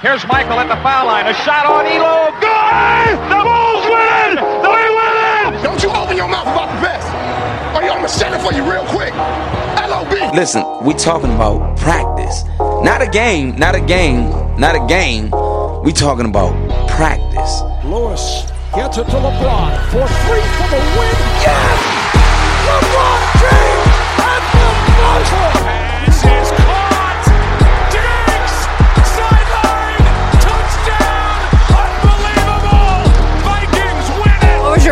Here's Michael at the foul line. A shot on Ehlo. Good! The Bulls win! They win! Don't you open your mouth about the best. Or you, I'm gonna shut it for you real quick. LOB. Listen, we talking about practice. Not a game, not a game, not a game. We talking about practice. Lewis gets it to LeBron for three for the win. Yes! LeBron James at the buzzer!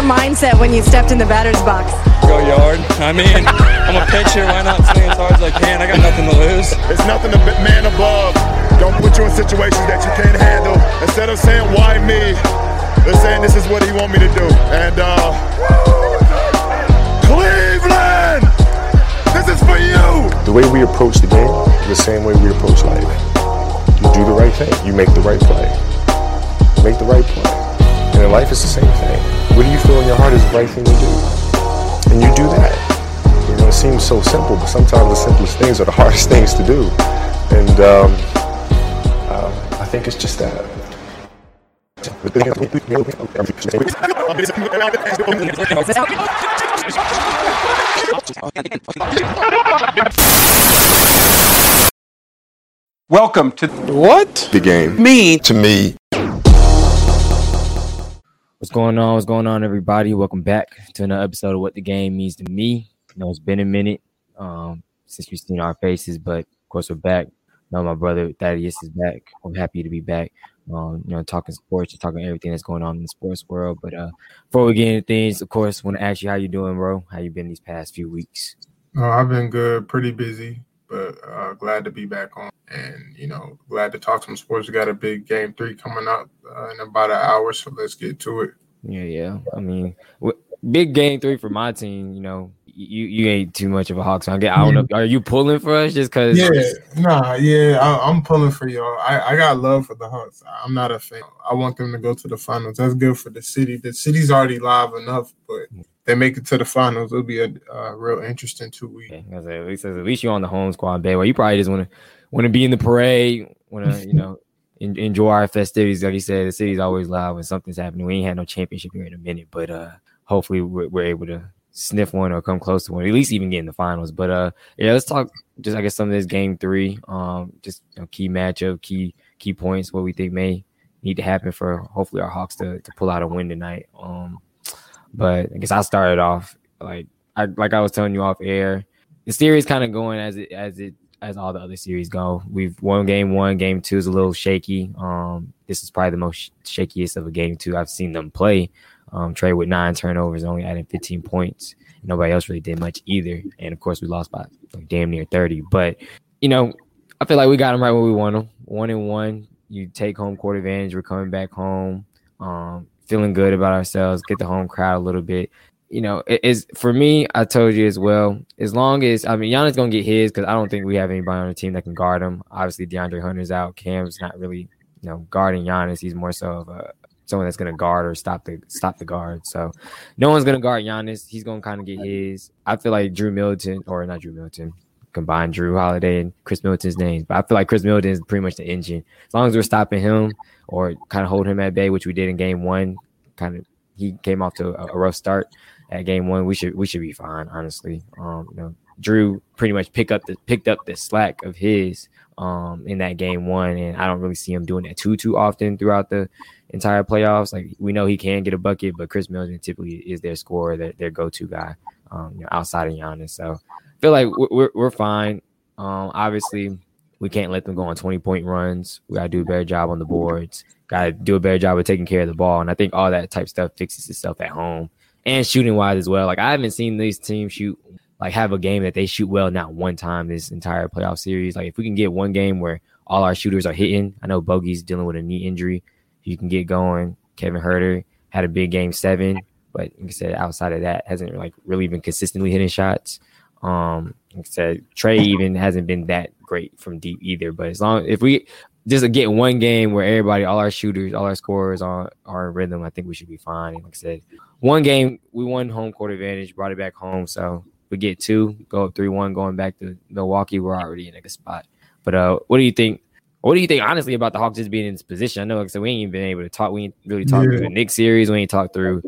Mindset when you stepped in the batter's box? go yard. I mean, I'm a pitcher. Why not swing as hard as I can? I got nothing to lose. It's nothing to be- man above. Don't put you in situations that you can't handle. Instead of saying why me, they're saying this is what he want me to do. And uh Cleveland! This is for you! The way we approach the game is the same way we approach life. You do the right thing. You make the right play. Make the right play. And in life, it's the same thing. What do you feel in your heart is the right thing to do? And you do that. You know, it seems so simple, but sometimes the simplest things are the hardest things to do. And um, uh, I think it's just that. Welcome to What? The game. Me, To me, What's going on? What's going on, everybody? Welcome back to another episode of What the Game Means to Me. You know, it's been a minute um, since we've seen our faces, but of course, we're back. Now, my brother Thaddeus is back. I'm happy to be back. Um, you know, talking sports and talking everything that's going on in the sports world. But uh, before we get into things, of course, want to ask you how you doing, bro? How you been these past few weeks? Oh, I've been good, pretty busy, but uh, glad to be back on. And, you know, glad to talk some sports. We got a big game three coming up uh, in about an hour, so let's get to it. Yeah, yeah. I mean, w- big game three for my team. You know, you you ain't too much of a Hawks fan. I don't know. Are you pulling for us just because? Yeah, nah, yeah, I, I'm pulling for y'all. I, I got love for the Hawks. I'm not a fan. I want them to go to the finals. That's good for the city. The city's already live enough, but they make it to the finals. It'll be a uh, real interesting two weeks. Say, at least at least you're on the home squad, babe. Well, you probably just want to want to be in the parade, want to you know en- enjoy our festivities. Like you said, the city's always loud when something's happening. We ain't had no championship here in a minute, but uh, hopefully we're, we're able to sniff one or come close to one, at least even get in the finals. But uh, yeah, let's talk just I guess some of this game three. Um, just you know, key matchup, key key points, what we think may need to happen for hopefully our Hawks to, to pull out a win tonight. Um, but I guess I started off like I like I was telling you off air. The series kind of going as it as it as all the other series go. We've won game one, game two is a little shaky. Um, this is probably the most sh- shakiest of a game two I've seen them play. Um, Trey with nine turnovers, only adding 15 points. Nobody else really did much either. And of course, we lost by like damn near 30. But you know, I feel like we got them right where we want them. One and one. You take home court advantage. We're coming back home. Um, feeling good about ourselves. Get the home crowd a little bit. You know, it is for me. I told you as well. As long as I mean, Giannis gonna get his because I don't think we have anybody on the team that can guard him. Obviously, DeAndre Hunter's out. Cam's not really, you know, guarding Giannis. He's more so of a someone that's gonna guard or stop the stop the guard. So no one's gonna guard Giannis. He's gonna kind of get his. I feel like Jrue Middleton or not Jrue Middleton. Combine Jrue Holiday and Khris Middleton's names, but I feel like Khris Middleton is pretty much the engine. As long as we're stopping him or kind of hold him at bay, which we did in game one, kind of he came off to a, a rough start at game one. We should we should be fine, honestly. Um, you know, Jrue pretty much pick up the picked up the slack of his um in that game one, and I don't really see him doing that too too often throughout the entire playoffs. Like we know he can get a bucket, but Khris Middleton typically is their scorer, their, their go to guy, um, you know, outside of Giannis. So I feel like we're we're, fine. Um, obviously. We can't let them go on 20 point runs. We got to do a better job on the boards. Got to do a better job of taking care of the ball. And I think all that type stuff fixes itself at home and shooting wise as well. Like I haven't seen these teams shoot like have a game that they shoot well not one time this entire playoff series. Like if we can get one game where all our shooters are hitting, I know Bogey's dealing with a knee injury. You can get going. Kevin Huerter had a big game seven, but like I said, outside of that, hasn't like really been consistently hitting shots. Um, like I said, Trey even hasn't been that great from deep either. But as long if we just get one game where everybody, all our shooters, all our scorers are are in rhythm, I think we should be fine. And like I said, one game we won home court advantage, brought it back home. So we get two, go up three one, going back to Milwaukee. We're already in a good spot. But uh, what do you think? What do you think, honestly, about the Hawks just being in this position? I know, like I said, we ain't even been able to talk. We ain't really talked Yeah. through the Knicks series. We ain't talked through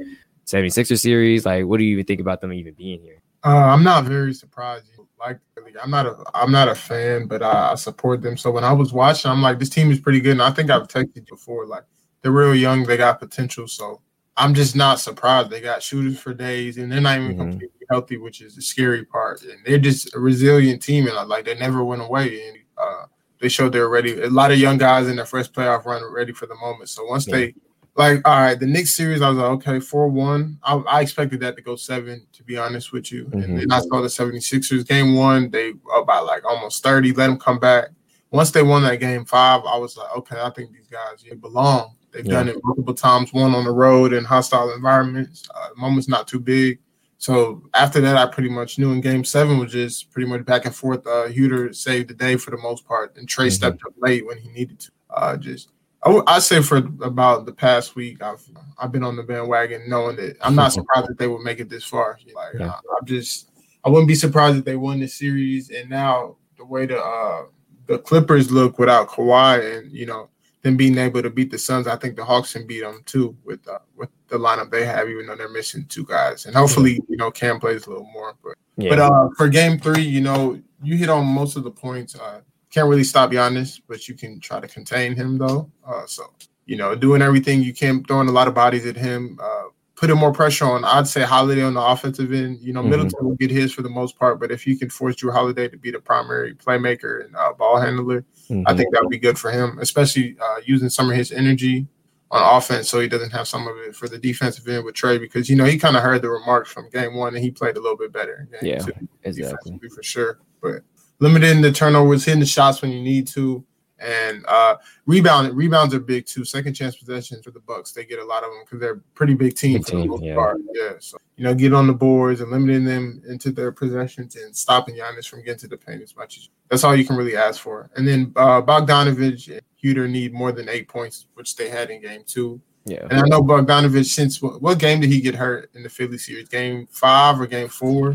76er series. Like, what do you even think about them even being here? Uh, I'm not very surprised. Like, I'm not a, I'm not a fan, but I, I support them. So when I was watching, I'm like, this team is pretty good. And I think I've texted you before, like, they're real young, they got potential. So I'm just not surprised. They got shooters for days, and they're not even Mhm. completely healthy, which is the scary part. And they're just a resilient team, and uh, like they never went away. And uh, they showed they're ready. A lot of young guys in their first playoff run ready for the moment. So once Yeah. they like, all right, the Knicks series, I was like, okay, 4 1. I, I expected that to go seven, to be honest with you. Mhm. And then I saw the 76ers game one, they up by like almost 30, let them come back. Once they won that game five, I was like, okay, I think these guys they belong. They've Yeah. done it multiple times, one on the road in hostile environments. Uh, moment's not too big. So after that, I pretty much knew in game seven was just pretty much back and forth. Uh, Huerter saved the day for the most part, and Trey Mhm. stepped up late when he needed to. Uh, just I I say for about the past week, I've I've been on the bandwagon, knowing that I'm not surprised that they would make it this far. Like Yeah. I, I'm just I wouldn't be surprised if they won the series. And now the way the uh, the Clippers look without Kawhi, and you know them being able to beat the Suns, I think the Hawks can beat them too with uh, with the lineup they have, even though they're missing two guys. And hopefully, you know, Cam plays a little more. But Yeah. but uh, for game three, you know, you hit on most of the points. Uh, can't really stop Giannis, but you can try to contain him though. Uh, so you know, doing everything you can, throwing a lot of bodies at him, uh, putting more pressure on. I'd say Holiday on the offensive end. You know, Mhm. Middleton will get his for the most part, but if you can force Jrue Holiday to be the primary playmaker and uh, ball handler, I Mhm. think that would be good for him, especially uh, using some of his energy on offense, so he doesn't have some of it for the defensive end with Trey, because you know he kind of heard the remarks from game one, and he played a little bit better. Yeah, two exactly. for sure. But limiting the turnovers, hitting the shots when you need to, and uh rebound rebounds are big too. Second chance possessions for the Bucks, they get a lot of them because they're a pretty big team for the most yeah. part. Yeah, so you know, get on the boards and limiting them into their possessions and stopping Giannis from getting to the paint as much as that's all you can really ask for. And then uh Bogdanovich and Huerter need more than eight points, which they had in game two. Yeah. And I know Bogdanovich since what, what game did he get hurt in the Philly series? Game five or game four?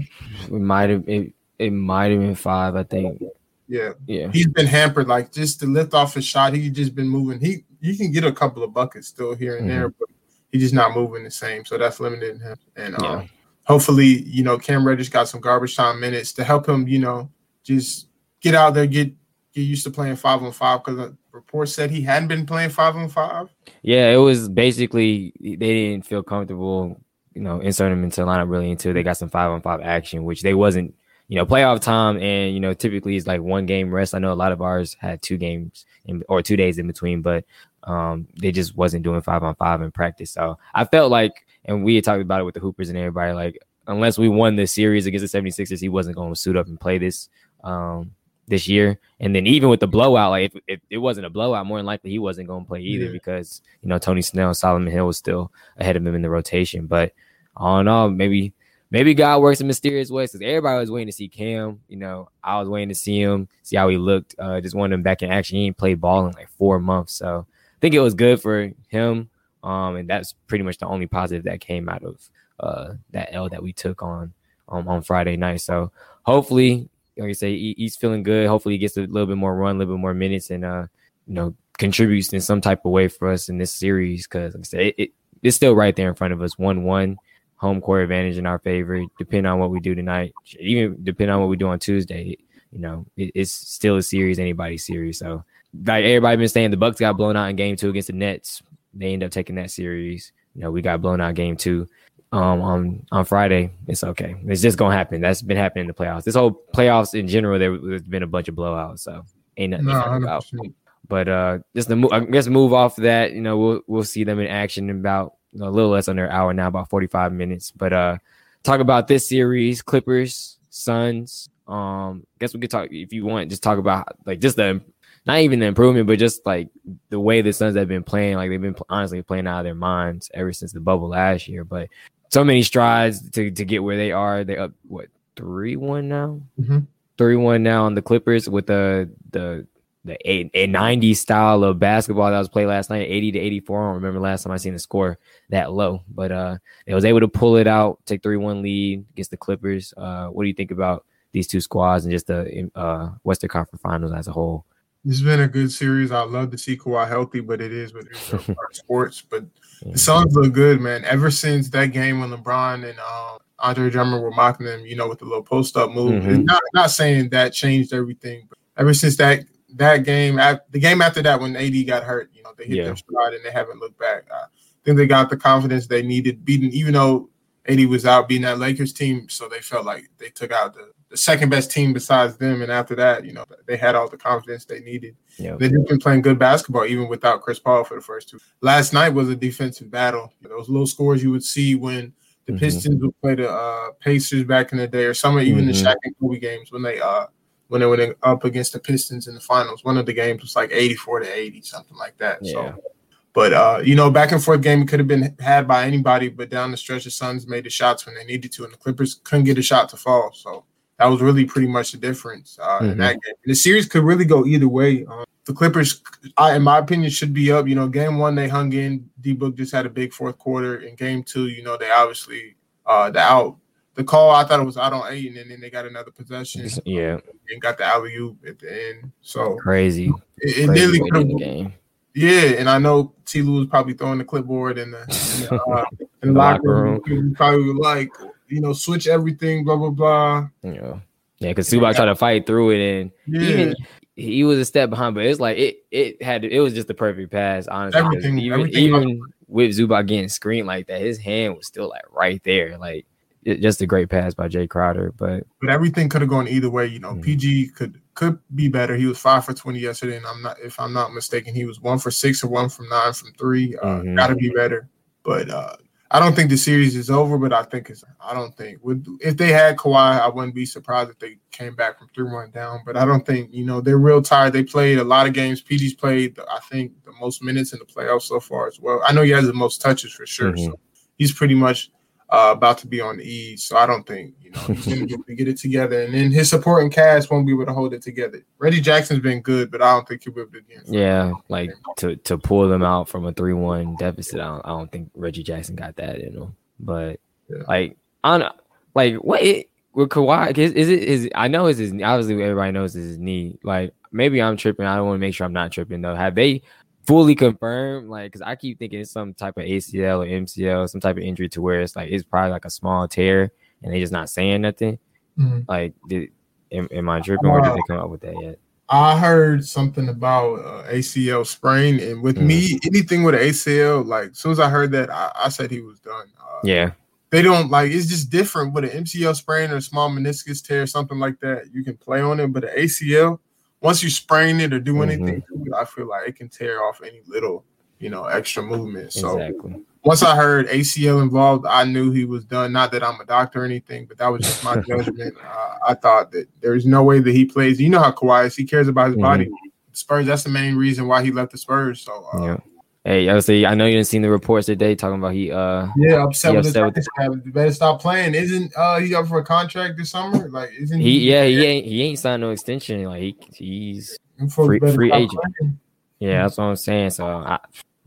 We might have it, it might have been five, I think. Yeah. Yeah. He's been hampered, like just to lift off his shot. He just been moving. He you can get a couple of buckets still here and there, but he's just not moving the same. So that's limiting him. And um, hopefully, you know, Cam Reddish got some garbage time minutes to help him, you know, just get out there, get get used to playing five on five because the report said he hadn't been playing five on five. Yeah, it was basically they didn't feel comfortable, you know, inserting him into the lineup really until they got some five on five action, which they wasn't, you know, playoff time and you know, typically it's like one game rest. I know a lot of ours had two games in, or two days in between, but um they just wasn't doing five on five in practice. So I felt like and we had talked about it with the Hoopers and everybody, like unless we won this series against the 76ers, he wasn't going to suit up and play this um this year. And then even with the blowout, like if, if it wasn't a blowout, more than likely he wasn't going to play either Yeah. because you know Tony Snell, and Solomon Hill was still ahead of him in the rotation. But all in all, maybe maybe God works in mysterious ways because everybody was waiting to see Cam. You know, I was waiting to see him, see how he looked. Uh, just wanted him back in action. He ain't played ball in like four months, so I think it was good for him. Um, and that's pretty much the only positive that came out of uh that L that we took on um, on Friday night. So hopefully like I say, he, he's feeling good. Hopefully, he gets a little bit more run, a little bit more minutes, and uh, you know, contributes in some type of way for us in this series. Because like I said, it, it, it's still right there in front of us, one-one, home court advantage in our favor. Depending on what we do tonight, even depending on what we do on Tuesday, you know, it, it's still a series, anybody's series. So, like everybody been saying, the Bucks got blown out in Game Two against the Nets. They end up taking that series. You know, we got blown out Game Two um on on Friday. It's okay. It's just gonna happen. That's been happening in the playoffs. This whole playoffs in general, there, has been a bunch of blowouts, so ain't nothing No, to talk about. But uh, just to move, I guess move off of that. You know, we'll we'll see them in action in about a little less under an hour now, about forty five minutes. But uh, talk about this series: Clippers, Suns. Um, guess we could talk if you want. Just talk about like just the not even the improvement, but just like the way the Suns have been playing. Like they've been honestly playing out of their minds ever since the bubble last year. But so many strides to to get where they are. They up what three one now. Mhm. Three one now on the Clippers with the the the a, a 90 style of basketball that was played last night, 80 to 84. I don't remember last time I seen the score that low, but uh, they was able to pull it out, take 3 1 lead against the Clippers. Uh, what do you think about these two squads and just the uh, Western Conference Finals as a whole? It's been a good series. I love to see Kawhi healthy, but it is what it is sports. But the Suns look good, man. Ever since that game when LeBron and um, Andre Drummond were mocking them, you know, with the little post up move. Mhm. Not not saying that changed everything, but ever since that that game, the game after that when AD got hurt, you know, they hit Yeah. their stride and they haven't looked back. I think they got the confidence they needed, beating even though AD was out beating that Lakers team, so they felt like they took out the, the second best team besides them. And after that, you know, they had all the confidence they needed. They've just been playing good basketball even without Chris Paul for the first two. Last night was a defensive battle. Those little scores you would see when the Mhm. Pistons would play the uh, Pacers back in the day, or some of even the Mhm. Shaq and Kobe games when they uh when they went up against the Pistons in the finals. One of the games was like eighty four to eighty, something like that. Yeah. So, but uh, you know, back and forth game could have been had by anybody, but down the stretch, the Suns made the shots when they needed to, and the Clippers couldn't get a shot to fall. So that was really pretty much the difference uh, in Mhm. that game. And the series could really go either way. Um, the Clippers, I, in my opinion, should be up. You know, game one they hung in. D Book just had a big fourth quarter. In game two, you know, they obviously uh, the out. The call, I thought it was out on eight, and then they got another possession Yeah, and got the alley oop at the end. So crazy. it, it crazy nearly the game. yeah, and I know T. Lue was probably throwing the clipboard in the, in the, uh, in the locker locker room. Probably like, you know, switch everything, blah blah blah. Yeah, yeah, because Zubac tried to fight through it, and Yeah, even he was a step behind, but it's like it it had it was just the perfect pass, honestly. Everything- even everything even with Zubac getting screened like that, his hand was still like right there, like it, just a great pass by Jae Crowder. But but everything could have gone either way. You know, Mhm. PG could could be better. He was five for twenty yesterday, and I'm not if I'm not mistaken, he was one for six or one from nine from three. Uh, Mhm. Got to be better, but uh, I don't think the series is over. But I think it's I don't think with if they had Kawhi, I wouldn't be surprised if they came back from three one down. But I don't think you know they're real tired. They played a lot of games. PG's played I think the most minutes in the playoffs so far as well. I know he has the most touches for sure. Mhm. So he's pretty much uh, about to be on the E. So I don't think you know he's going to get to get it together, and then his supporting cast won't be able to hold it together. Reggie Jackson's been good, but I don't think he'll be able to get. yeah, like to to pull them out from a three one deficit, I don't, I don't think Reggie Jackson got that in him. But Yeah. like on like what it, with Kawhi is, is it is I know it's his obviously everybody knows it's his knee. Like maybe I'm tripping. I don't want to make sure I'm not tripping though. Have they fully confirmed? Like, because I keep thinking it's some type of ACL or MCL, some type of injury to where it's like it's probably like a small tear, and they just not saying nothing. Mhm. Like, did am, am I tripping or did they come up with that yet? I heard something about uh, ACL sprain, and with Mm. me, anything with ACL, like as soon as I heard that, I, I said he was done. Uh, Yeah, they don't like it's just different with an MCL sprain or a small meniscus tear, something like that. You can play on it, but an ACL, once you sprain it or do anything to it, I feel like it can tear off any little, you know, extra movement. So exactly. once I heard ACL involved, I knew he was done. Not that I'm a doctor or anything, but that was just my judgment. Uh, I thought that there's no way that he plays. You know how Kawhi is; he cares about his Mhm. body. Spurs. That's the main reason why he left the Spurs. So uh, Yeah. Hey, I see. I know you didn't seen the reports today talking about he uh yeah, upset He with upset the with. You better stop playing. Isn't uh he up for a contract this summer? Like, isn't he yeah he ain't he ain't signed no extension. Like he he's free- free agent. playing. yeah that's what I'm saying. So I,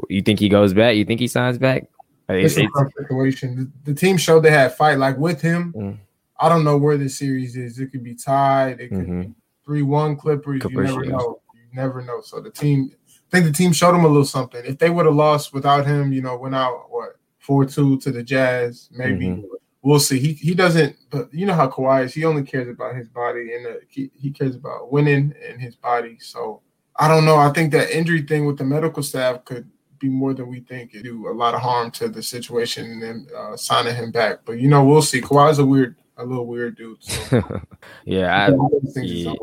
you think he goes back? You think he signs back? Like, It's it's- a situation. The, the team showed they had fight. Like with him, Mm. I don't know where this series is. It could be tied. It could Mhm. be three one Clippers. Clippers, you never know. You never know. So the team, I think the team showed him a little something. If they would have lost without him, you know, went out what four two to the Jazz, maybe. Mhm. We'll see. He he doesn't, but you know how Kawhi is. He only cares about his body and uh, he, he cares about winning and his body. So I don't know. I think that injury thing with the medical staff could be more than we think. It do a lot of harm to the situation and then uh, signing him back. But you know, we'll see. Kawhi's a weird, a little weird dude. So yeah, I, I think it's yeah.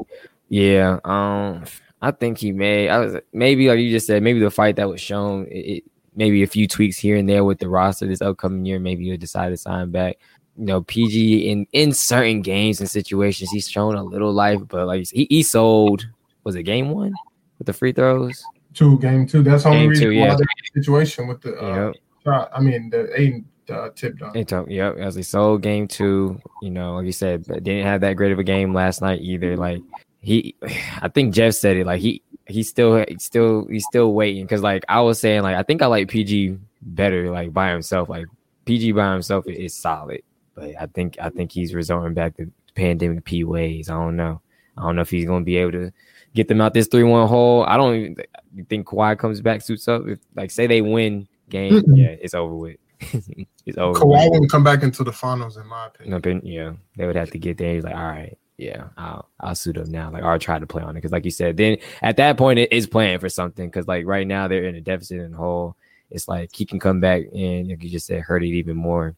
Yeah, um, I think he may. I was maybe like you just said, maybe the fight that was shown, it, it maybe a few tweaks here and there with the roster this upcoming year. Maybe he'll decide to sign back. You know, PG in in certain games and situations, he's shown a little life, but like he, he sold. Was it game one with the free throws? two game two. That's only reason two, why yeah. the situation with the uh, Yep. shot. I mean, the Ayton uh, tip done. It took, yep, as he sold game two. You know, like you said, but didn't have that great of a game last night either. Like he, I think Jeff said it. Like he, he's still, he's still, he's still waiting because like I was saying, like I think I like PG better, like by himself. Like PG by himself is, is solid, but I think, I think he's resorting back to pandemic P ways. I don't know. I don't know if he's gonna be able to get them out this three one hole. I don't even you think Kawhi comes back, suits up. If like say they win game, Mm-mm. yeah, it's over with. it's over. Kawhi wouldn't come back into the finals, in my opinion. Yeah, they would have to get there. He's like, all right, yeah, I'll I'll suit up now. Like, I'll try to play on it because, like you said, then at that point it is playing for something. Because like right now they're in a deficit in the hole. It's like he can come back and like you just said, hurt it even more,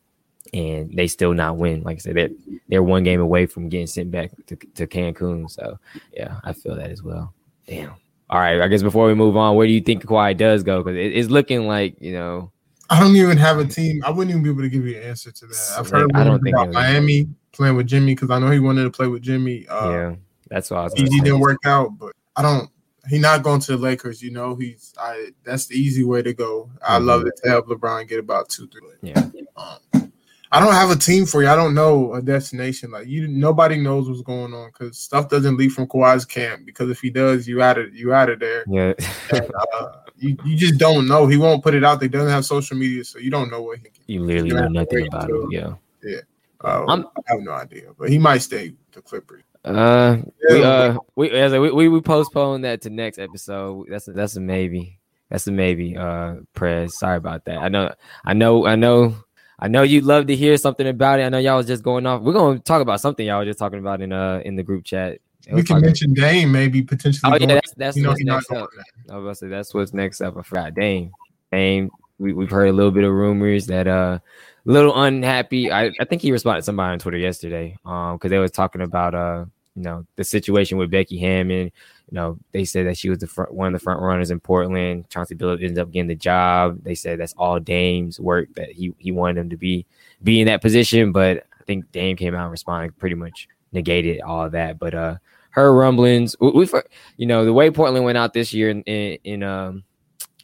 and they still not win. Like I said, they're they're one game away from getting sent back to, to Cancun. So yeah, I feel that as well. Damn. All right, I guess before we move on, where do you think Kawhi does go? Because it, it's looking like you know I don't even have a team. I wouldn't even be able to give you an answer to that. I've heard I don't think about Miami playing with Jimmy because I know he wanted to play with Jimmy. Uh, yeah, that's what I was. say. didn't work out, but I don't. He not going to the Lakers. You know, he's. I. That's the easy way to go. I Mhm. love it to help LeBron get about two, three. Yeah. Um, I don't have a team for you. I don't know a destination. Like you, nobody knows what's going on because stuff doesn't leave from Kawhi's camp. Because if he does, you out of you out of there. Yeah. And, uh, you, you just don't know. He won't put it out. They doesn't have social media, so you don't know what he. you literally know nothing about till- it. Yeah. Uh, I have no idea, but he might stay the Clippers. Uh, we uh, we as I- we we, postponed that to next episode. That's a, that's a maybe. That's a maybe. Uh, press. Sorry about that. I know. I know. I know. I know you'd love to hear something about it. I know y'all was just going off. We're gonna talk about something y'all were just talking about in uh in the group chat. We can talking- mention Dame maybe potentially. Oh yeah, that's that's you know what's next up. I was to say that's what's next up. I forgot. Dame. Dame. We we've heard a little bit of rumors that uh a little unhappy. I, I think he responded to somebody on Twitter yesterday. Um because they was talking about uh you know the situation with Becky Hammon. You know, they said that she was the front one of the front runners in Portland. Chauncey Billups ended up getting the job. They said that's all Dame's work that he he wanted him to be be in that position. But I think Dame came out and responded pretty much negated all that. But uh her rumblings, we, you know the way Portland went out this year in in, in um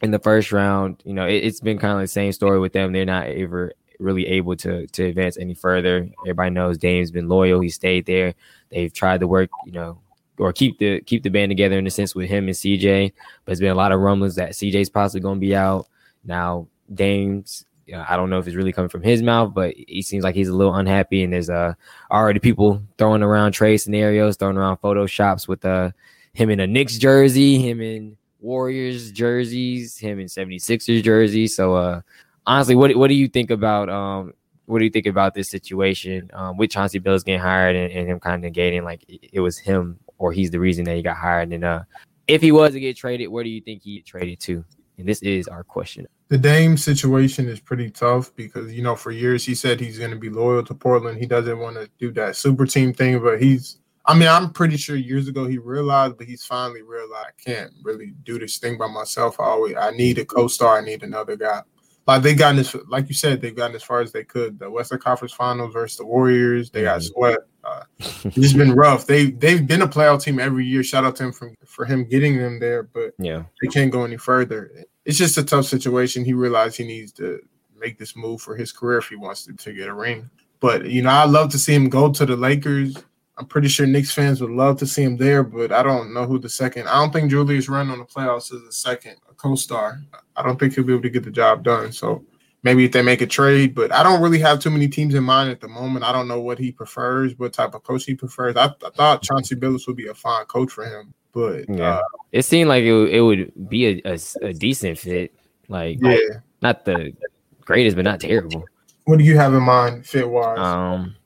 in the first round, you know it, it's been kind of the same story with them. They're not ever really able to to advance any further. Everybody knows Dame's been loyal. He stayed there. They've tried to work, you know, or keep the keep the band together in a sense with him and CJ. But it's been a lot of rumblings that CJ's possibly going to be out now. Dame's. You know, I don't know if it's really coming from his mouth, but he seems like he's a little unhappy. And there's uh already people throwing around trade scenarios, throwing around photoshops with uh him in a Knicks jersey, him in Warriors jerseys, him in 76ers jersey. So uh honestly, what what do you think about um what do you think about this situation um, with Chauncey Billups getting hired and, and him kind of negating like it, it was him or he's the reason that he got hired? And uh, if he was to get traded, where do you think he traded to? And this is our question. The Dame situation is pretty tough because you know for years he said he's going to be loyal to Portland. He doesn't want to do that super team thing, but he's. I mean, I'm pretty sure years ago he realized, but he's finally realized I can't really do this thing by myself. I always I need a co-star. I need another guy. Like they gotten this, like you said, they've gotten as far as they could. The Western Conference Finals versus the Warriors, they got swept. Uh, it's been rough. They they've been a playoff team every year. Shout out to him for for him getting them there, but Yeah. they can't go any further. It's just a tough situation. He realized he needs to make this move for his career if he wants to, to get a ring. But you know, I love to see him go to the Lakers. I'm pretty sure Knicks fans would love to see him there, but I don't know who the second. I don't think Julius Randle on the playoffs is the second a co-star. I don't think he'll be able to get the job done. So maybe if they make a trade, but I don't really have too many teams in mind at the moment. I don't know what he prefers, what type of coach he prefers. I, I thought Chauncey Billups would be a fine coach for him, but Yeah. uh, It seemed like it, would- it would be a, a s- a decent fit. Like, yeah. not the greatest, but not terrible. What do you have in mind, fit wise? Um,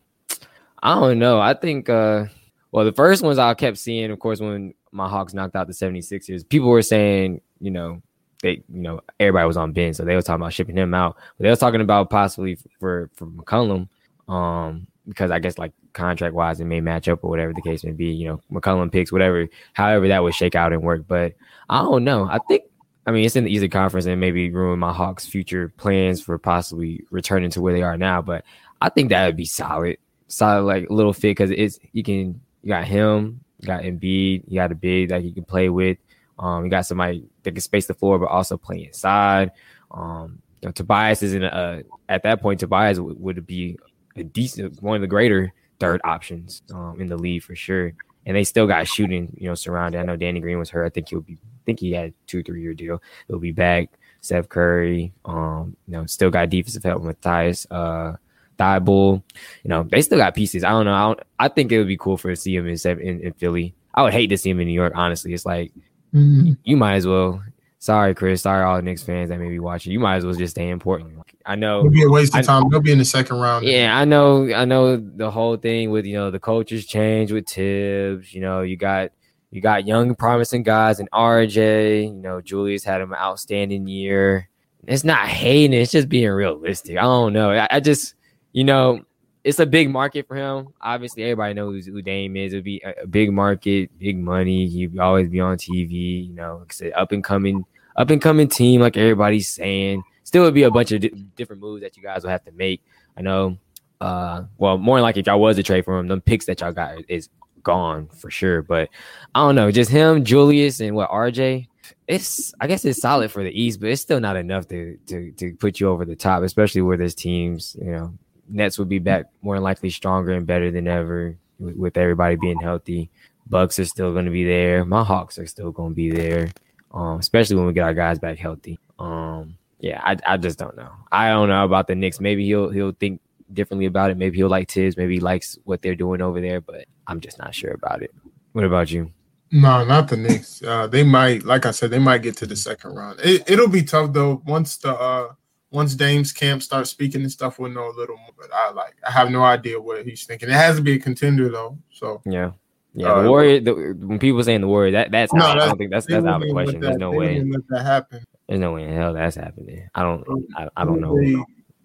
I don't know. I think, uh, well, the first ones I kept seeing, of course, when my Hawks knocked out the 76ers, people were saying, you know, they, you know, everybody was on Ben, so they were talking about shipping him out. But they were talking about possibly for for McCollum, um, because I guess like contract wise, it may match up or whatever the case may be. You know, McCollum picks whatever, however that would shake out and work. But I don't know. I think. I mean, it's in the Eastern Conference and maybe ruin my Hawks' future plans for possibly returning to where they are now. But I think that would be solid, solid like little fit because it's you can you got him, you got Embiid, you got a big that you can play with. Um, you got somebody that can space the floor but also play inside. Um, you know, Tobias isn't a at that point. Tobias would, would be a decent one of the greater third options um, in the league for sure. And they still got shooting, you know, surrounded. I know Danny Green was hurt. I think he'll be. I think he had two three year deal. He'll be back. Seth Curry, um, you know, still got defensive help with Matisse, uh, Thybulle. You know, they still got pieces. I don't know. I, don't, I think it would be cool for to see him in, in in Philly. I would hate to see him in New York. Honestly, it's like Mhm. you might as well. Sorry, Chris. Sorry, all the Knicks fans that may be watching. You might as well just stay in Portland. I know It'll be a waste of I- time. They'll be in the second round. Yeah, I know. I know the whole thing with you know the coaches change with Thibs. You know, you got you got young promising guys and RJ. You know, Julius had an outstanding year. It's not hating. It's just being realistic. I don't know. I, I just you know it's a big market for him. Obviously, everybody knows who Dame is. It'd be a, big market, big money. He'd always be on TV. You know, like I said, up and coming, up and coming team, like everybody's saying. Still, would be a bunch of di- different moves that you guys will have to make. I know. Uh, well, more like if y'all was to trade for him, them picks that y'all got is gone for sure. But I don't know, just him, Julius, and what RJ. It's I guess it's solid for the East, but it's still not enough to to to put you over the top, especially where there's teams. You know, Nets would be back more than likely stronger and better than ever with, with everybody being healthy. Bucks are still going to be there. My Hawks are still going to be there, um, especially when we get our guys back healthy. Um, yeah, I, I just don't know. I don't know about the Knicks. Maybe he'll he'll think differently about it. Maybe he'll like Thibs. Maybe he likes what they're doing over there, but I'm just not sure about it. What about you? No, not the Knicks. Uh, they might, like I said, they might get to the second round. It, it'll be tough though. Once the uh, once Dame's camp starts speaking and stuff, we'll know a little more. But I like, I have no idea what he's thinking. It has to be a contender though. So Yeah. Yeah, Uh, the Warrior. The, when people saying the Warrior, that that's No, out. I don't think that's that's out of the question. that- There's no way. that happen. There's no way in hell that's happening. I don't. I, I don't know. They-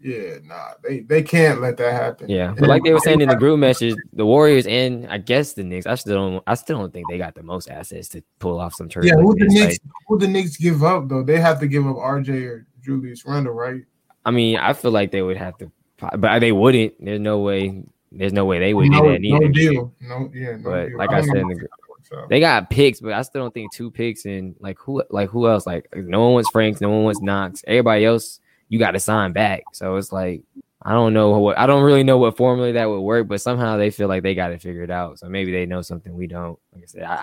yeah, nah, they they can't let that happen. Yeah, but like they were saying in the group message, the Warriors and I guess the Knicks. I still don't. I still don't think they got the most assets to pull off some turn. Yeah, who the. Knicks? Like, Who the Knicks give up though? They have to give up RJ or Julius Randle, right? I mean, I feel like they would have to, but they wouldn't. There's no way. There's no way they would no, do that either. no deal. No, yeah, no But deal. like I I, said, the, how gr- that works out. they got picks, but I still don't think two picks and like who, like who else? Like no one wants Franks, no one wants Knox. Everybody else, you got to sign back. So it's like I don't know what I don't really know what formula that would work, but somehow they feel like they got it figured out. So maybe they know something we don't. Like I said, I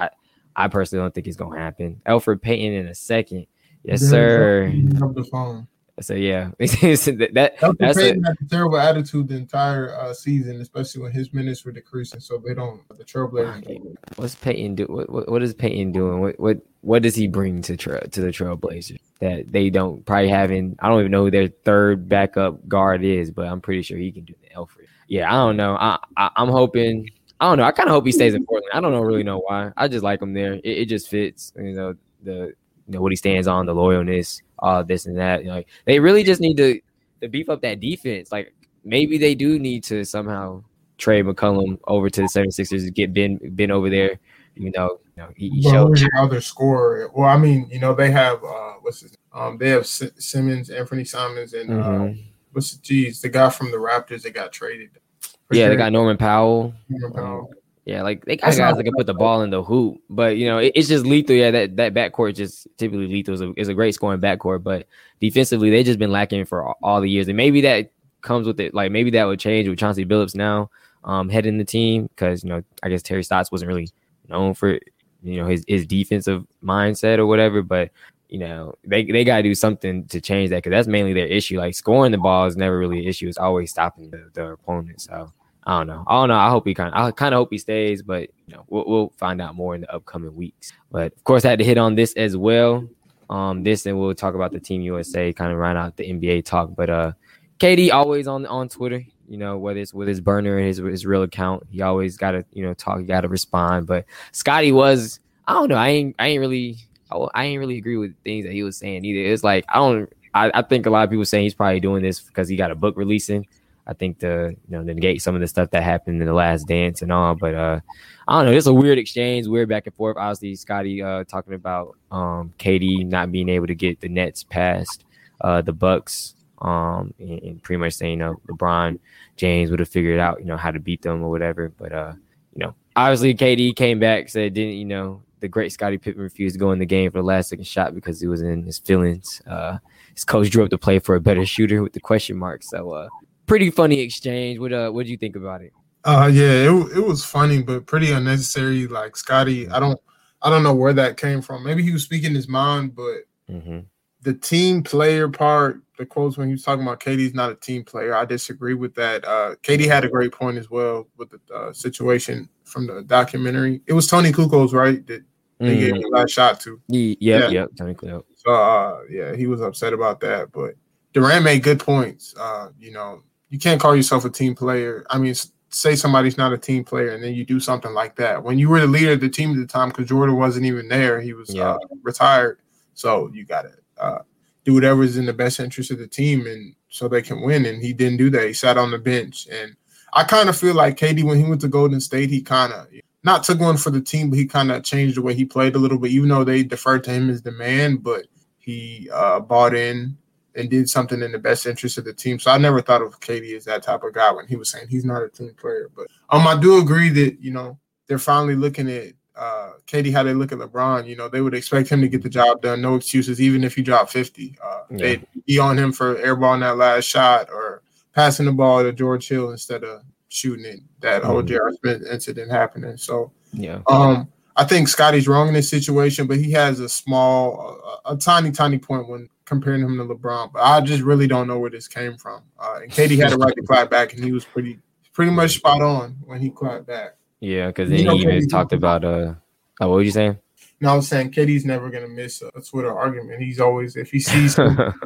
I I personally don't think it's gonna happen. Elfrid Payton in a second, yes sir. up the phone. So yeah, that, that Elfrid that's a, a terrible attitude the entire uh, season, especially when his minutes were decreasing. So they don't. The Trailblazers. What's Payton do? What, what what is Payton doing? What what what does he bring to tra- to the Trailblazers that they don't probably having? I don't even know who their third backup guard is, but I'm pretty sure he can do the Elfrid. Yeah, I don't know. I, I I'm hoping. I don't know. I kind of hope he stays in Portland. I don't know really know why. I just like him there. It, it just fits. You know the you know what he stands on, the loyalness, all this and that. You know, like they really just need to to beef up that defense. Like maybe they do need to somehow trade McCollum over to the 76ers, get Ben Ben over there. You know, you know he, he showed your other scorer? Well, I mean, you know, they have uh, what's his? Um, they have S- Simmons, Anthony Simons, and uh, Mhm. what's geez, the guy from the Raptors that got traded. Yeah, they got Norman Powell. Norman Powell. Yeah, like they got guys that can put the ball in the hoop, but you know it- it's just lethal. Yeah, that that backcourt just typically lethal is a, is a great scoring backcourt, but defensively they just been lacking for all, all the years, and maybe that comes with it. Like maybe that would change with Chauncey Billups now um, heading the team because you know I guess Terry Stotts wasn't really known for you know his his defensive mindset or whatever, but you know they they got to do something to change that because that's mainly their issue. Like scoring the ball is never really an issue; it's always stopping the, the opponent. So. I don't know. I don't know. I hope he kind of. I kind of hope he stays, but you know, we'll, we'll find out more in the upcoming weeks. But of course, I had to hit on this as well. Um, this and we'll talk about the Team USA, kind of round out the NBA talk. But uh, KD always on on Twitter. You know, whether it's with his burner and his his real account, he always got to you know talk. Got to respond. But Scotty was. I don't know. I ain't. I ain't really. I, I ain't really agree with things that he was saying either. It's like I don't. I, I think a lot of people saying he's probably doing this because he got a book releasing. I think the you know to negate some of the stuff that happened in the last dance and all. But uh I don't know, it's a weird exchange, weird back and forth. Obviously, Scotty uh talking about um KD not being able to get the Nets past uh the Bucks. Um and, and pretty much saying, you know, LeBron James would have figured out, you know, how to beat them or whatever. But uh, you know, obviously KD came back, said didn't, you know, the great Scotty Pippen refused to go in the game for the last second shot because he was in his feelings. Uh his coach drew up the play for a better shooter with the question mark. So uh pretty funny exchange. What uh, what do you think about it? Uh, yeah, it it was funny, but pretty unnecessary. Like Scotty, I don't, I don't know where that came from. Maybe he was speaking his mind, but Mm-hmm. the team player part the quotes when he was talking about KD's not a team player. I disagree with that. Uh, KD had a great point as well with the uh, situation from the documentary. It was Toni Kukoc, right? That they Mm. gave the last shot to. Yeah, Yeah. yeah. Tony Cleo. So uh, yeah, he was upset about that. But Durant made good points. Uh, you know, you can't call yourself a team player. I mean, say somebody's not a team player and then you do something like that. When you were the leader of the team at the time, because Jordan wasn't even there, he was Yeah. uh, retired. So you got to uh, do whatever is in the best interest of the team, and so they can win. And he didn't do that. He sat on the bench, and I kind of feel like KD when he went to Golden State, he kind of not took one for the team, but he kind of changed the way he played a little bit. Even though they deferred to him as the man, but he uh, bought in and did something in the best interest of the team. So I never thought of KD as that type of guy when he was saying he's not a team player. But um, I do agree that you know they're finally looking at uh, KD how they look at LeBron. You know they would expect him to get the job done, no excuses, even if he dropped fifty. Uh, Yeah. They'd be on him for airballing that last shot or passing the ball to George Hill instead of shooting it. That whole Mhm. J.R. Smith incident happening. So Yeah. um, I think Scotty's wrong in this situation, but he has a small, a, a tiny, tiny point when comparing him to LeBron. But I just really don't know where this came from. Uh, and KD had a right to clap back, and he was pretty, pretty much spot on when he clapped back. Yeah, because You then know, he even KD talked about uh oh, what were you saying? And I was saying KD's never gonna miss a, a Twitter argument. He's always if he sees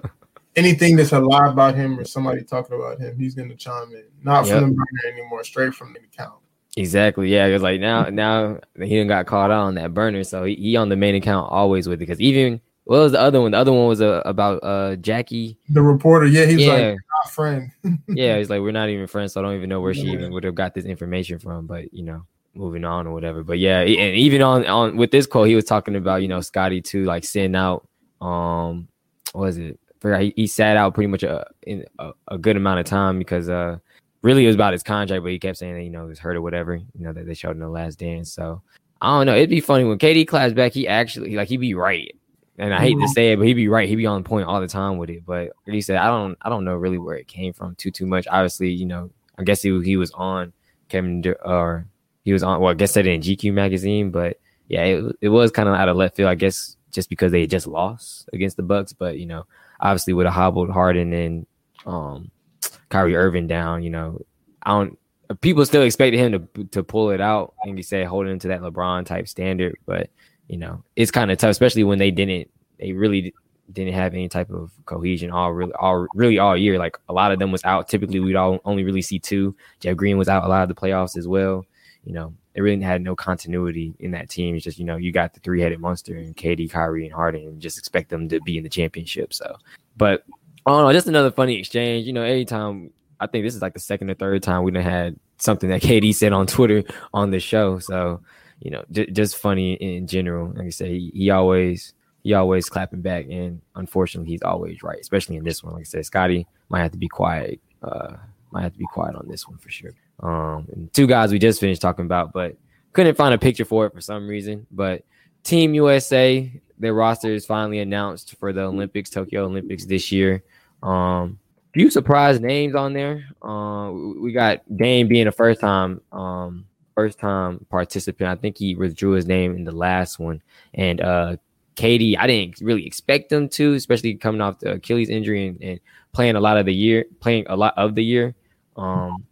anything that's a lie about him or somebody talking about him, he's gonna chime in. Not Yep. from the burner anymore, straight from the account. Exactly. Yeah, because like now, now he didn't got caught out on that burner, so he, he on the main account always with it. Because even what was the other one? The other one was uh, about uh Jackie. The reporter, yeah, he's Yeah. like, "Not friend." Yeah, he's like we're not even friends, so I don't even know where she even would have got this information from. But you know, moving on or whatever. But yeah, and even on on with this quote, he was talking about you know Scotty too, like sitting out. Um, what was it? Forgot he, he sat out pretty much a in a, a good amount of time because uh really it was about his contract, but he kept saying that you know he was hurt or whatever. You know that they showed in the last dance. So I don't know. It'd be funny when KD claps back. He actually like he'd be right. And I hate to say it, but he'd be right. He'd be on point all the time with it. But like you said, I don't, I don't know really where it came from too, too much. Obviously, you know, I guess he he was on Kevin Dur- or he was on. Well, I guess that in GQ magazine, but yeah, it, it was kind of out of left field. I guess just because they had just lost against the Bucks, but you know, obviously would have hobbled Harden and um Kyrie Irving down. You know, I don't. People still expected him to to pull it out and you say holding to that LeBron type standard, but you know, it's kind of tough, especially when they didn't. They really didn't have any type of cohesion all really all really all year. Like a lot of them was out. Typically, we'd all only really see two. Jeff Green was out a lot of the playoffs as well. You know, they really had no continuity in that team. It's just you know you got the three headed monster and KD, Kyrie, and Harden, and just expect them to be in the championship. So, but I don't just another funny exchange. You know, anytime I think this is like the second or third time we done had something that KD said on Twitter on the show. So, you know, j- just funny in general. Like I say, he, he always he always clapping back, and unfortunately, he's always right, especially in this one. Like I said, Scotty might have to be quiet. Uh, might have to be quiet on this one for sure. Um, two guys we just finished talking about, but couldn't find a picture for it for some reason. But Team USA, their roster is finally announced for the Olympics, Tokyo Olympics this year. Um, few surprise names on there. Uh, we got Dame being a first time, um, first time participant. I think he withdrew his name in the last one, and uh, KD, I didn't really expect him to, especially coming off the Achilles injury and, and playing a lot of the year, playing a lot of the year. Um,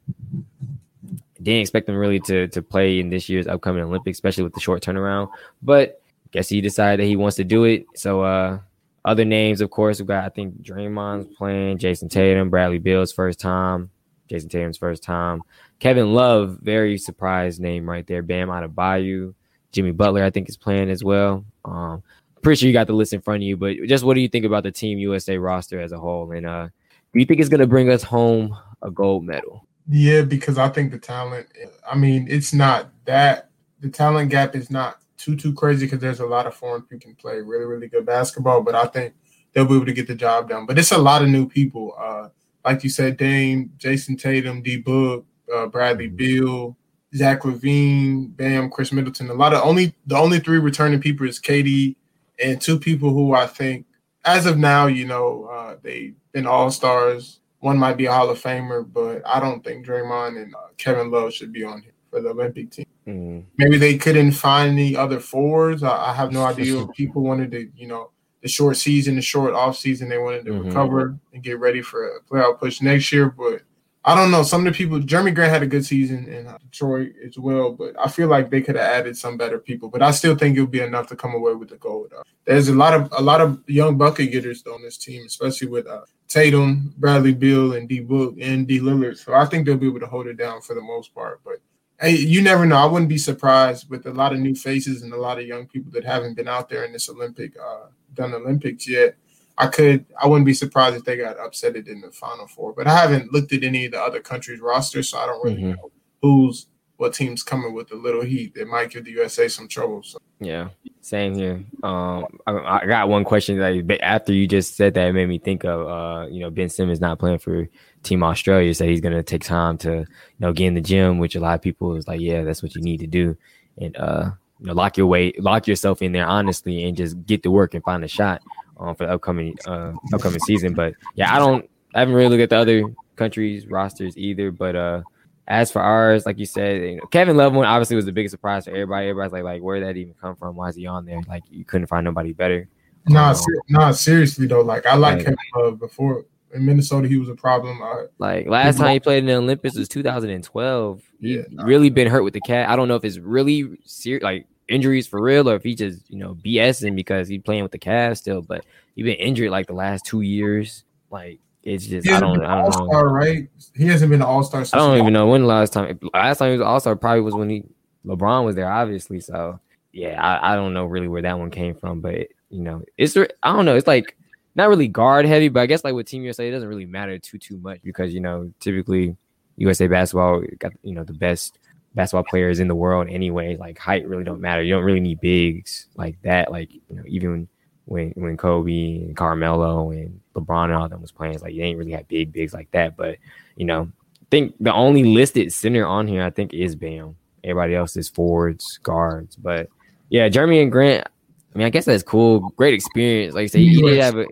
didn't expect him really to to play in this year's upcoming Olympics, especially with the short turnaround. But guess he decided that he wants to do it. So uh other names, of course, we've got I think Draymond's playing, Jayson Tatum, Bradley Beal's first time, Jayson Tatum's first time, Kevin Love, very surprised name right there. Bam Adebayo, Jimmy Butler, I think is playing as well. Um, pretty sure you got the list in front of you, but just what do you think about the Team USA roster as a whole? And uh, do you think it's gonna bring us home a gold medal? Yeah, because I think the talent. I mean, it's not that the talent gap is not too too crazy because there's a lot of foreign people can play really really good basketball, but I think they'll be able to get the job done. But it's a lot of new people. Uh, like you said, Dame, Jayson Tatum, D Book, uh, Bradley Beal, Zach LaVine, Bam, Khris Middleton. A lot of only the only three returning people is KD and two people who I think, as of now, you know, uh, they've been all stars. One might be a Hall of Famer, but I don't think Draymond and uh, Kevin Love should be on here for the Olympic team. Mm, Maybe they couldn't find any other forwards. I, I have no idea if people wanted to, you know, the short season, the short off season. They wanted to Mhm. recover and get ready for a playoff push next year. But I don't know. Some of the people, Jerami Grant had a good season in Detroit as well, but I feel like they could have added some better people. But I still think it would be enough to come away with the gold. Uh, there's a lot of a lot of young bucket getters on this team, especially with uh, Tatum, Bradley Beal, and D Book and D Lillard. So I think they'll be able to hold it down for the most part. But hey, you never know. I wouldn't be surprised with a lot of new faces and a lot of young people that haven't been out there in this Olympic, uh, done Olympics yet. I could, I wouldn't be surprised if they got upsetted in the Final Four. But I haven't looked at any of the other countries' rosters, so I don't really Mhm. know who's what team's coming with a little heat that might give the USA some trouble. So. Yeah, same here. Um, I, I got one question that after you just said that, it made me think of uh, you know, Ben Simmons not playing for Team Australia, said he's gonna take time to you know get in the gym, which a lot of people is like, yeah, that's what you need to do, and uh, you know, lock your way, lock yourself in there honestly, and just get to work and find a shot um, for the upcoming uh upcoming season. But yeah, I don't, I haven't really looked at the other countries rosters either, but uh. As for ours, like you said, you know, Kevin Love one obviously was the biggest surprise for everybody. Everybody's like, like, where did that even come from? Why is he on there? Like, you couldn't find nobody better. Nah, Um, ser- nah, seriously though. Like I like. Kevin Love before in Minnesota. He was a problem. Uh, Like last time he played in the Olympics was 2012. He Yeah. really been hurt with the cat. I don't know if it's really serious, like injuries for real, or if he just you know BSing because he's playing with the Cavs still. But he been injured like the last two years. Like it's just I don't I don't All know. Star, right? He hasn't been an All Star. I don't even know when the last time last time he was All Star probably was when he LeBron was there, obviously. So yeah, I, I don't know really where that one came from, but you know, it's I don't know. It's like not really guard heavy, but I guess like with Team USA, it doesn't really matter too too much because you know typically USA basketball got you know the best basketball players in the world anyway. Like height really don't matter. You don't really need bigs like that. Like you know even when when Kobe and Carmelo and LeBron and all them was playing, it's like you ain't really had big bigs like that. But you know, I think the only listed center on here I think is Bam. Everybody else is forwards, guards. But yeah, Jerami and Grant. I mean, I guess that's cool. Great experience. Like I said, he did have a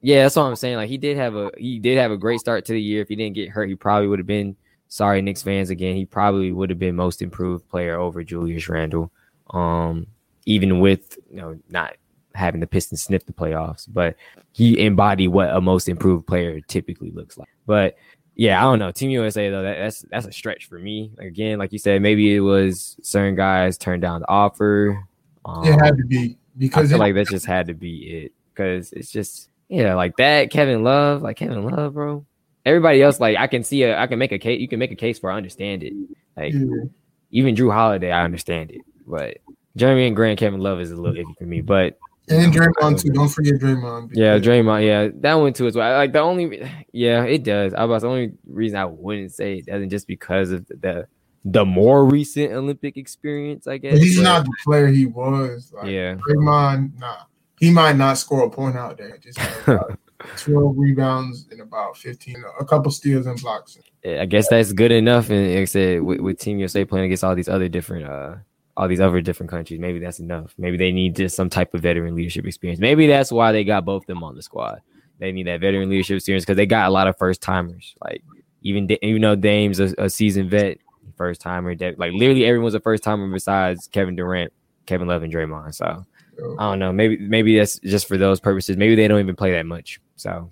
yeah. That's what I'm saying. Like he did have a he did have a great start to the year. If he didn't get hurt, he probably would have been. Sorry, Knicks fans again. He probably would have been most improved player over Julius Randle. Um, even with you know not having the Pistons sniff the playoffs, but he embodied what a most improved player typically looks like. But yeah, I don't know. Team USA though, that, that's that's a stretch for me. Again, like you said, maybe it was certain guys turned down the offer. Um, It had to be I because feel it- like that just had to be it because it's just yeah, like that Kevin Love, like Kevin Love, bro. Everybody else, like I can see a, I can make a case. You can make a case for I understand it. Like Yeah. even Jrue Holiday, I understand it, but Jerami and Grant, Kevin Love is a little iffy for me. But and Draymond too. Don't forget Draymond. yeah, Draymond, yeah, that one too as well. Like the only, yeah, it does. I was the only reason I wouldn't say it doesn't just because of the the more recent Olympic experience, I guess. But he's but- not the player he was. Like, Yeah. Draymond, nah. He might not score a point out there. Just about 12 rebounds and about 15, a couple steals and blocks. I guess that's good enough. And like I said, with, with Team USA playing against all these other different, uh, all these other different countries, maybe that's enough. Maybe they need just some type of veteran leadership experience. Maybe that's why they got both of them on the squad. They need that veteran leadership experience because they got a lot of first timers. Like even even though Dame's a, a seasoned vet, first timer, like literally everyone's a first timer besides Kevin Durant, Kevin Love, and Draymond. So I don't know. Maybe maybe that's just for those purposes. Maybe they don't even play that much. So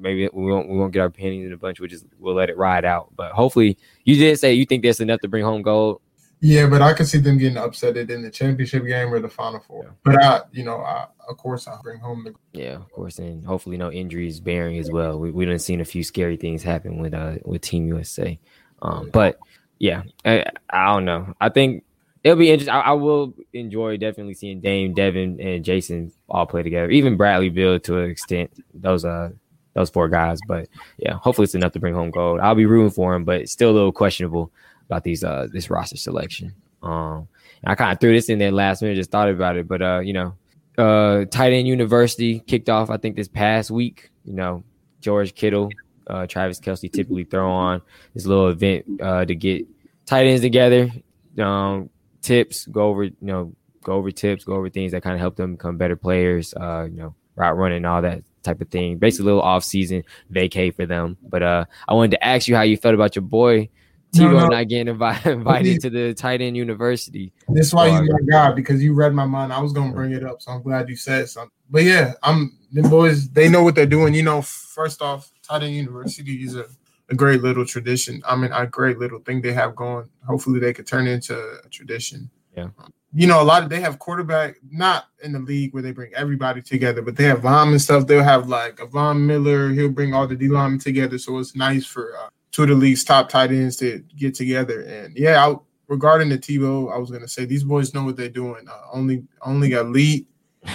maybe we won't we won't get our opinions in a bunch. We'll just we'll let it ride out. But hopefully, you did say you think that's enough to bring home gold. Yeah, but I could see them getting upsetted in the championship game or the final four. But I, you know, I, of course, I'll bring home the. Yeah, of course, and hopefully no injuries bearing as well. We we done seen a few scary things happen with uh with Team USA. Um, but yeah, I, I don't know. I think it'll be interesting. I, I will enjoy definitely seeing Dame, Devin, and Jayson all play together. Even Bradley Beal to an extent. Those uh those four guys. But yeah, hopefully it's enough to bring home gold. I'll be rooting for him, but still a little questionable about these uh this roster selection. Um, I kind of threw this in there last minute, just thought about it, but uh, you know, uh, tight end university kicked off I think this past week. You know, George Kittle, uh, Travis Kelce typically throw on this little event uh to get tight ends together. Um, tips, go over, you know, go over tips, go over things that kind of help them become better players. Uh, you know, route running, all that type of thing. Basically, a little off season vacay for them. But uh, I wanted to ask you how you felt about your boy Tebow no. not getting invited invited to the tight end university. That's why Dog. he's my guy because you read my mind. I was gonna bring it up, so I'm glad you said something. But yeah, I'm the boys. They know what they're doing. You know, first off, tight end university is a, a great little tradition. I mean, a great little thing they have going. Hopefully, they could turn into a tradition. Yeah. You know, a lot of they have quarterback, not in the league where they bring everybody together, but they have linemen stuff. They'll have like a Von Miller. He'll bring all the D linemen together, so it's nice for uh, two of the league's top tight ends to get together. And yeah, I, regarding the Tebow, I was gonna say these boys know what they're doing. Uh, only only elite,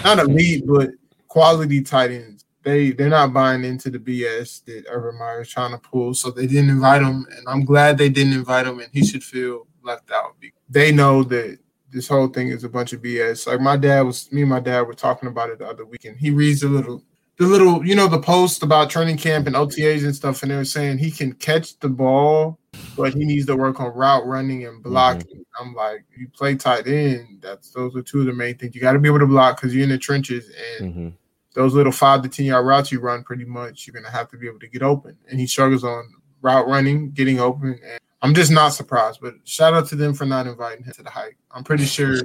not elite, but quality tight ends. They they're not buying into the BS that Urban Meyer is trying to pull, so they didn't invite him, and I'm glad they didn't invite him, and he should feel left out. They know that this whole thing is a bunch of BS. Like my dad was, me and my dad were talking about it the other weekend. He reads a little, the little, you know, the post about training camp and OTAs and stuff, and they were saying he can catch the ball, but he needs to work on route running and blocking. I'm like, you play tight end. That's those are two of the main things. You got to be able to block because you're in the trenches, and Mhm. Those little five to ten yard routes you run, pretty much, you're gonna have to be able to get open. And he struggles on route running, getting open, and I'm just not surprised. But shout out to them for not inviting him to the hike. I'm pretty sure,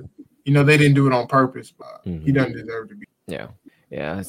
you know, they didn't do it on purpose, but he Mhm. doesn't deserve to be. Yeah, yeah,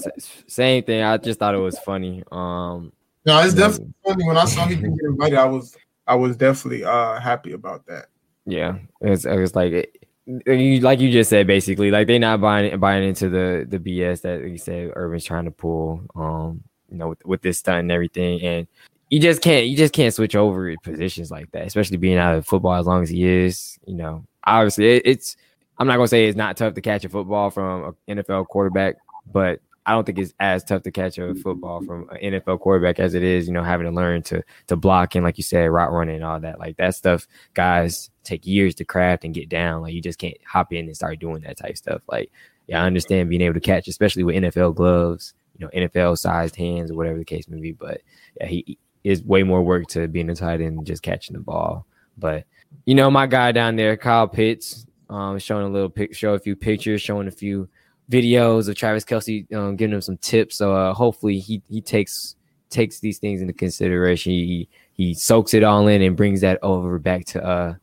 same thing. I just thought it was funny. Um, No, it's definitely funny. When I saw he didn't get invited, I was I was definitely uh happy about that. yeah, it's it's like it, you like you just said basically like they're not buying buying into the the BS that you said Urban's trying to pull. Um, you know, with, with this stunt and everything, and you just can't you just can't switch over positions like that, especially being out of football as long as he is. You know, obviously it, it's I'm not gonna say it's not tough to catch a football from an NFL quarterback, but I don't think it's as tough to catch a football from an NFL quarterback as it is, you know, having to learn to to block and like you said, route running and all that. Like that stuff, guys take years to craft and get down. Like you just can't hop in and start doing that type stuff. Like, yeah, I understand being able to catch, especially with NFL gloves, you know, NFL sized hands or whatever the case may be. But yeah, he is way more work to being a tight end than just catching the ball. But you know, my guy down there, Kyle Pitts, um, showing a little pic, show a few pictures, showing a few videos of Travis Kelce, um, giving him some tips. So uh, hopefully he he takes takes these things into consideration. He he soaks it all in and brings that over back to uh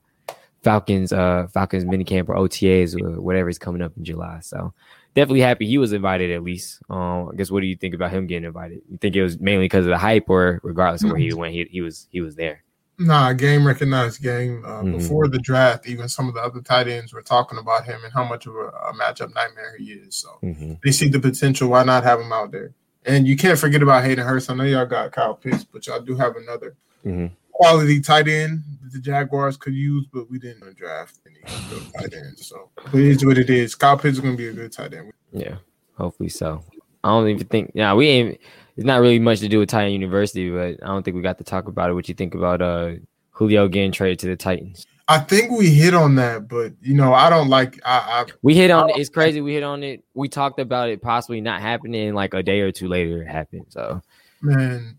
Falcons uh Falcons minicamp or OTAs or whatever is coming up in July. So definitely happy he was invited at least. Um, I guess what do you think about him getting invited? You think it was mainly because of the hype or regardless of where he went, he, he was he was there. Nah, game recognized game. Uh, Mhm. Before the draft, even some of the other tight ends were talking about him and how much of a, a matchup nightmare he is. So Mm-hmm. they see the potential. Why not have him out there? And you can't forget about Hayden Hurst. I know y'all got Kyle Pitts, but y'all do have another Mhm. quality tight end that the Jaguars could use, but we didn't draft any good tight ends. So it is what it is. Kyle Pitts is going to be a good tight end. Yeah, hopefully so. I don't even think. Yeah, we ain't. It's not really much to do with Titan University, but I don't think we got to talk about it. What you think about uh Julio getting traded to the Titans? I think we hit on that, but you know, I don't like. I, I We hit on it. It's crazy. We hit on it. We talked about it possibly not happening. Like a day or two later, it happened. So man,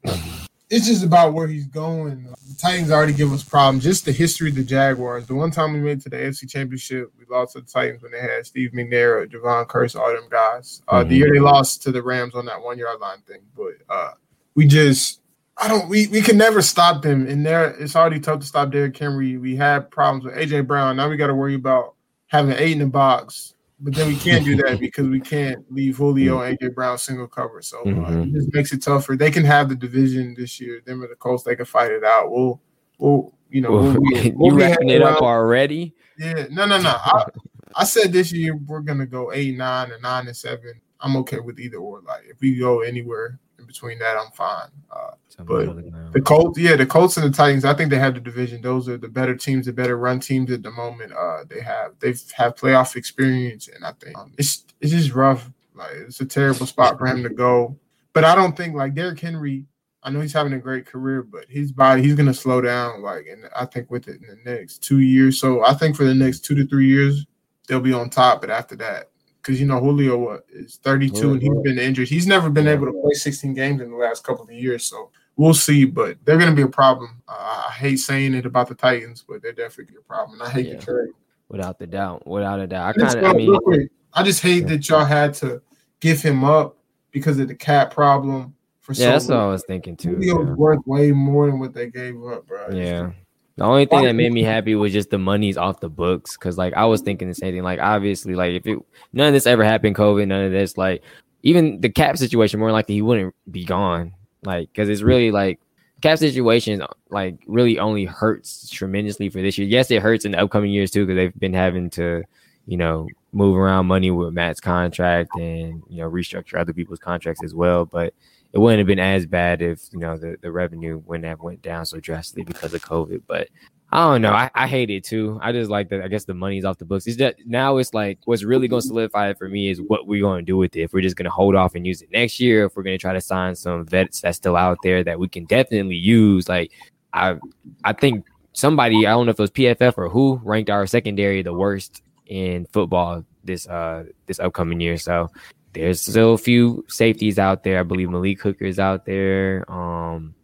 it's just about where he's going. The Titans already give us problems. Just the history of the Jaguars. The one time we made it to the AFC Championship, we lost to the Titans when they had Steve McNair, Jevon Kearse, all them guys. Uh, The Mhm. year they lost to the Rams on that one yard line thing, but uh, we just. I don't. We, we can never stop them. And there, it's already tough to stop Derrick Henry. We had problems with AJ Brown. Now we got to worry about having eight in the box. But then we can't do that because we can't leave Julio and AJ Brown single cover. So uh, Mhm. it just makes it tougher. They can have the division this year. Them and the Colts, they can fight it out. We'll, we'll, you know, we'll, be- you we'll wrapping it up already? Yeah, no, no, no. I, I said this year we're gonna go eight, nine, and nine and seven. I'm okay with either or. Like if we go anywhere between that, I'm fine. Uh, but the Colts, yeah, the Colts and the Titans, I think they have the division. Those are the better teams, the better run teams at the moment. Uh, they have they've have playoff experience, and I think um, it's it's just rough. Like it's a terrible spot for him to go. But I don't think like Derrick Henry. I know he's having a great career, but his body he's gonna slow down. Like, and I think with it in the next two years. So I think for the next two to three years they'll be on top. But after that, because you know Julio what, is 32 and he's been injured. He's never been able to play 16 games in the last couple of years. So we'll see. But they're going to be a problem. Uh, I hate saying it about the Titans, but they're definitely a problem. And I hate Yeah. the trade. Without the doubt, without a doubt. I kind of. I mean, quick. I just hate that y'all had to give him up because of the cat problem. For yeah, that's so what I was thinking too. Julio's yeah. worth way more than what they gave up, bro. Yeah. The only thing that made me happy was just the money's off the books. Cause like I was thinking the same thing. Like obviously, like if it none of this ever happened, COVID, none of this, like even the cap situation, more likely he wouldn't be gone. Like, cause it's really like cap situation like really only hurts tremendously for this year. Yes, it hurts in the upcoming years too, because they've been having to, you know, move around money with Matt's contract and you know restructure other people's contracts as well. But it wouldn't have been as bad if you know the, the revenue wouldn't have went down so drastically because of COVID. But I don't know. I, I hate it too. I just like that. I guess the money's off the books. It's just now it's like what's really going to solidify it for me is what we're going to do with it. If we're just going to hold off and use it next year, if we're going to try to sign some vets that's still out there that we can definitely use. Like I, I think somebody I don't know if it was PFF or who ranked our secondary the worst in football this uh this upcoming year. So there's still a few safeties out there. I believe Malik Hooker is out there. Um,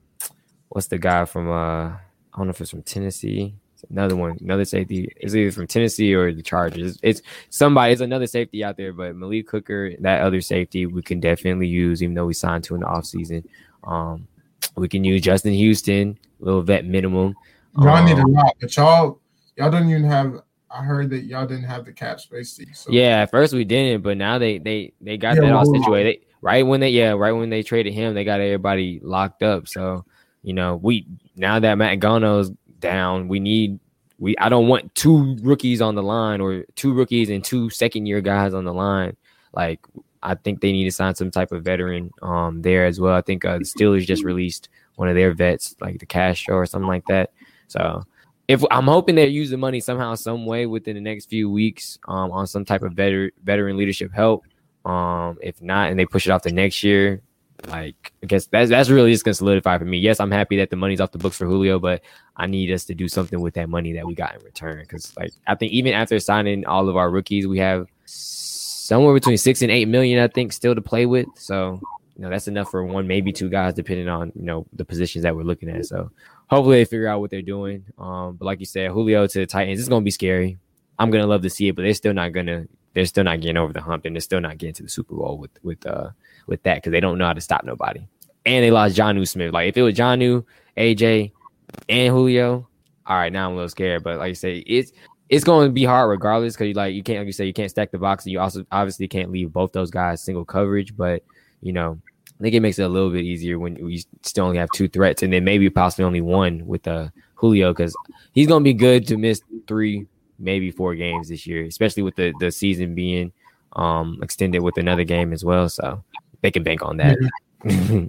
what's the guy from uh I don't know if it's from Tennessee. It's another one, another safety. It's either from Tennessee or the Chargers. It's, it's somebody. It's another safety out there, but Malik Hooker, that other safety, we can definitely use, even though we signed to in the offseason. Um, we can use Justin Houston, little vet minimum. Y'all um, need a lot, but y'all y'all don't even have. I heard that y'all didn't have the cap space. To, so. Yeah, at first we didn't, but now they they they got Yeah, that all well, situated. Right when they yeah, right when they traded him, they got everybody locked up. So you know, we now that Matt Gano's down, we need we I don't want two rookies on the line or two rookies and two second year guys on the line. Like I think they need to sign some type of veteran um there as well. I think uh, the Steelers just released one of their vets, like the Castro or something like that. So if I'm hoping they use the money somehow, some way within the next few weeks um, on some type of veteran veteran leadership help. Um, if not, and they push it off to next year, like I guess that's that's really just gonna solidify for me. Yes, I'm happy that the money's off the books for Julio, but I need us to do something with that money that we got in return. Because like I think even after signing all of our rookies, we have somewhere between six and eight million, I think, still to play with. So you know that's enough for one, maybe two guys, depending on you know the positions that we're looking at. So hopefully they figure out what they're doing. Um, but like you said, Julio to the Titans, it's gonna be scary. I'm gonna love to see it, but they're still not gonna they're still not getting over the hump and they're still not getting to the Super Bowl with with uh with that because they don't know how to stop nobody. And they lost Jonnu Smith. Like if it was Jonnu, AJ, and Julio, all right, now I'm a little scared. But like I say, it's it's going to be hard regardless because you like you can't like you say you can't stack the box and you also obviously can't leave both those guys single coverage. But you know, I think it makes it a little bit easier when you still only have two threats and then maybe possibly only one with uh Julio because he's going to be good to miss three, maybe four games this year, especially with the the season being um extended with another game as well. So they can bank on that.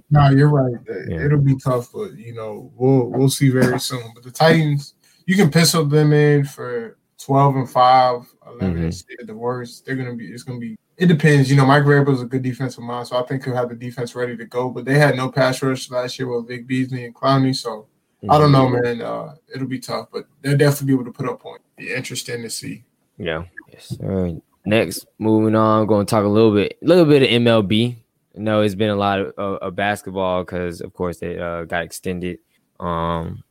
No, you're right. Yeah. It'll be tough, but you know we'll we'll see very soon. But the Titans, you can pencil them in for twelve and 5, 11 Mhm. and at the worst. They're gonna be. It's gonna be. It depends. You know, Mike Vrabel's a good defensive mind, so I think he'll have the defense ready to go. But they had no pass rush last year with Vic Beasley and Clowney, so I don't know, man. Uh, it'll be tough, but they'll definitely be able to put up points. Be interesting to see. Yeah. Yes. All right. Next, moving on, I'm going to talk a little bit, a little bit of MLB. No, it's been a lot of, of, of basketball because, of course, they uh, got extended. Um,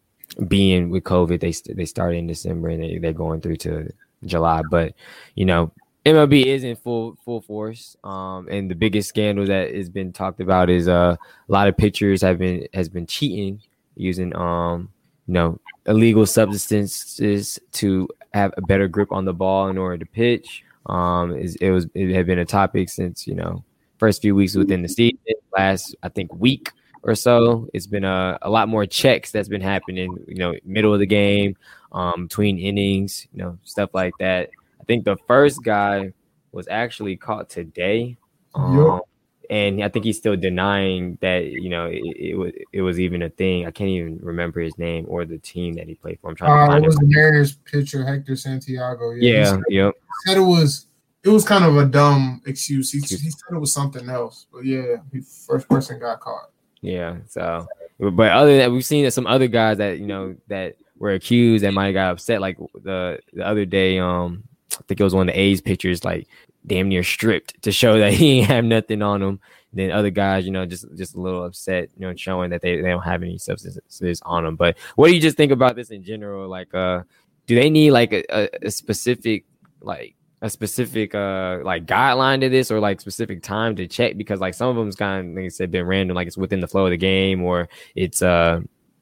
being with COVID, they they started in December and they they're going through to July. But you know, MLB is in full full force. Um, and the biggest scandal that has been talked about is uh, a lot of pitchers have been has been cheating using um you know illegal substances to have a better grip on the ball in order to pitch. Um, is it was it had been a topic since you know first few weeks within the season. Last I think week or so, it's been a, a lot more checks that's been happening. You know, middle of the game, um, between innings, you know, stuff like that. I think the first guy was actually caught today. Um, and I think he's still denying that you know it, it was it was even a thing. I can't even remember his name or the team that he played for. I'm trying to Uh, find it was it. the Mariners pitcher Hector Santiago. he Yeah, said- yep. said it was it was kind of a dumb excuse. He, he said it was something else, but yeah, he first person got caught. Yeah. So, but other than that, we've seen that some other guys that you know that were accused that might have got upset. Like the the other day, um, I think it was one of the A's pitchers, like damn near stripped to show that he ain't have nothing on him. Then other guys, you know, just just a little upset, you know, showing that they, they don't have any substances on them. But what do you just think about this in general? Like, uh, do they need like a, a specific like a specific uh like guideline to this or like specific time to check because like some of them's kind of like I said been random like it's within the flow of the game or it's uh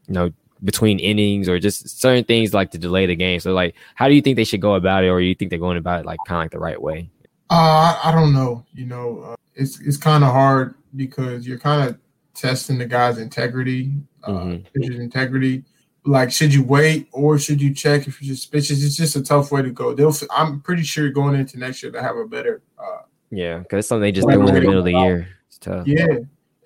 you know between innings or just certain things like to delay the game. So like, how do you think they should go about it, or you think they're going about it like kind of like the right way? Uh, I don't know. You know, uh, it's it's kind of hard because you're kind of testing the guy's integrity, uh, Mhm. pitcher's integrity. Like, should you wait or should you check if you're suspicious? It's just a tough way to go. They'll. I'm pretty sure going into next year they have a better. Uh, Yeah, because it's something they just threw in the middle of the year. It's tough. yeah,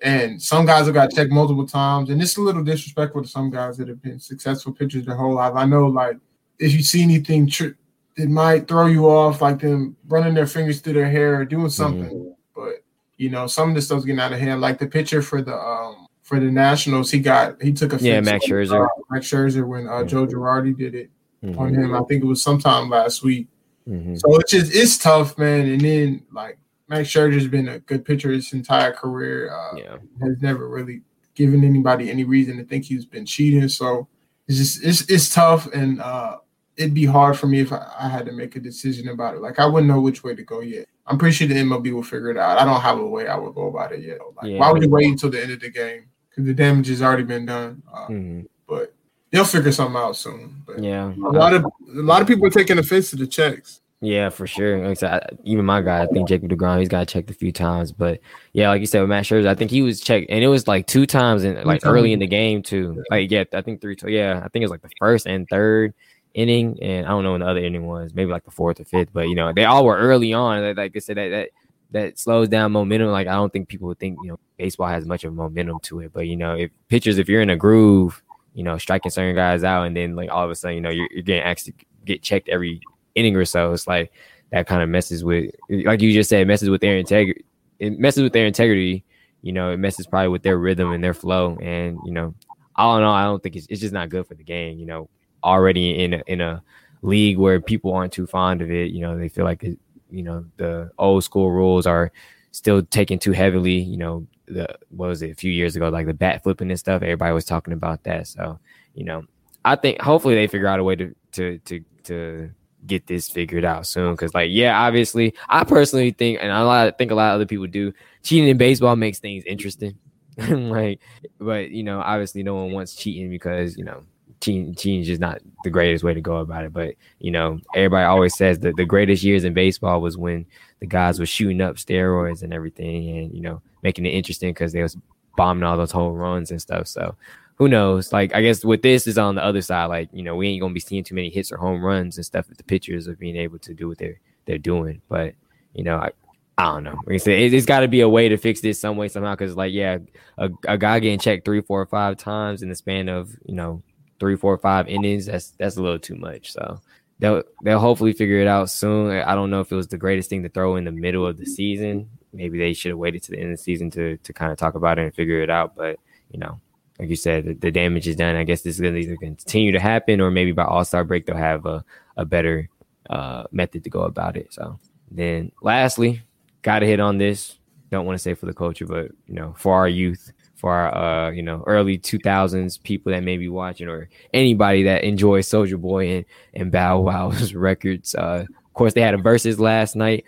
and some guys have got checked multiple times, and it's a little disrespectful to some guys that have been successful pitchers their whole life. I know, like, if you see anything tr- it might throw you off, like them running their fingers through their hair or doing something. But you know, some of this stuff's getting out of hand. Like the pitcher for the um for the Nationals, he got he took a Yeah, Max on, Scherzer. uh, Max Scherzer when uh, Joe Girardi did it Mhm. on him. I think it was sometime last week. Mhm. So it's just it's tough, man. And then like Max Scherzer's been a good pitcher his entire career. Uh, Yeah. has never really given anybody any reason to think he's been cheating. So it's just it's it's tough, and uh, it'd be hard for me if I, I had to make a decision about it. Like I wouldn't know which way to go yet. I'm pretty sure the MLB will figure it out. I don't have a way I would go about it yet. Like Yeah. why would you wait until the end of the game? Because the damage has already been done. Uh, Mhm. But they'll figure something out soon. But Yeah. a lot of a lot of people are taking offense to the checks. Yeah, for sure. Like I said, I- even my guy, I think Jacob Degrom, he's got checked a few times. But yeah, like you said with Matt Scherzer, I think he was checked, and it was like two times and like early in the game too. Like yeah, I think three. Yeah, I think it was like the first and third inning, and I don't know when the other inning was, maybe like the fourth or fifth. But you know, they all were early on. Like- Like I said, that that that slows down momentum. Like I don't think people would think you know baseball has much of momentum to it. But you know, if pitchers, if you're in a groove, you know, striking certain guys out, and then like all of a sudden, you know, you're, you're getting asked to get checked every inning or so. It's like that kind of messes with, like you just said, messes with their integrity. It messes with their integrity. You know, it messes probably with their rhythm and their flow. And you know, all in all, I don't think it's, it's just not good for the game. You know, already in a, in a league where people aren't too fond of it. You know, they feel like it, you know the old school rules are still taken too heavily. You know, the what was it a few years ago, like the bat flipping and stuff. Everybody was talking about that. So you know, I think hopefully they figure out a way to to to to get this figured out soon. Because like, yeah, obviously, I personally think, and a lot, I think a lot of other people do, cheating in baseball makes things interesting. like, but you know, obviously, no one wants cheating because you know. Cheating, cheating is just not the greatest way to go about it, but you know, everybody always says that the greatest years in baseball was when the guys were shooting up steroids and everything, and you know, making it interesting because they was bombing all those home runs and stuff. So, who knows? Like, I guess with this is on the other side. Like, you know, we ain't gonna be seeing too many hits or home runs and stuff. If the pitchers of being able to do what they're they're doing, but you know, I, I don't know. Like I said, it, has got to be a way to fix this some way somehow. Because like, yeah, a, a guy getting checked three, four, five times in the span of you know three, four, five innings. That's that's a little too much. So they'll they'll hopefully figure it out soon. I don't know if it was the greatest thing to throw in the middle of the season. Maybe they should have waited to the end of the season to to kind of talk about it and figure it out. But you know, like you said, the, the damage is done. I guess this is going to either continue to happen, or maybe by All Star break they'll have a a better uh, method to go about it. So then, lastly, got to hit on this. Don't want to say for the culture, but you know, for our youth, for our uh, you know early 2000s people that may be watching, or anybody that enjoys Soulja Boy and and Bow Wow's records. Uh, of course, they had a Verzuz last night.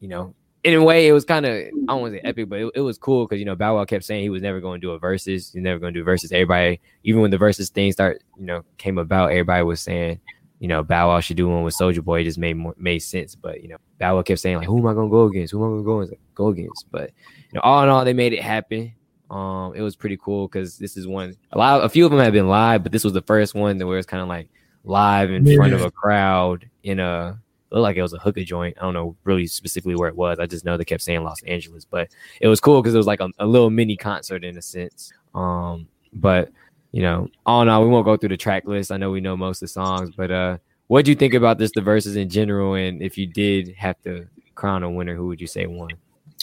You know, in a way, it was kind of I don't want to say epic, but it, it was cool because you know Bow Wow kept saying he was never going to do a Verzuz. He's never going to do Verzuz. Everybody, even when the Verzuz thing start, you know, came about, everybody was saying, you know, Bow Wow should do one with Soulja Boy. It just made more, made sense. But you know, Bow Wow kept saying like, who am I going to go against? Who am I going to go against? But you know, all in all, they made it happen. Um, it was pretty cool because this is one. A lot, a few of them have been live, but this was the first one that where it's kind of like live in front of a crowd in a looked like it was a hookah joint. I don't know really specifically where it was. I just know they kept saying Los Angeles, but it was cool because it was like a, a little mini concert in a sense. Um, but you know, all in all, we won't go through the track list. I know we know most of the songs, but uh, what do you think about this the Verzuz in general? And if you did have to crown a winner, who would you say won?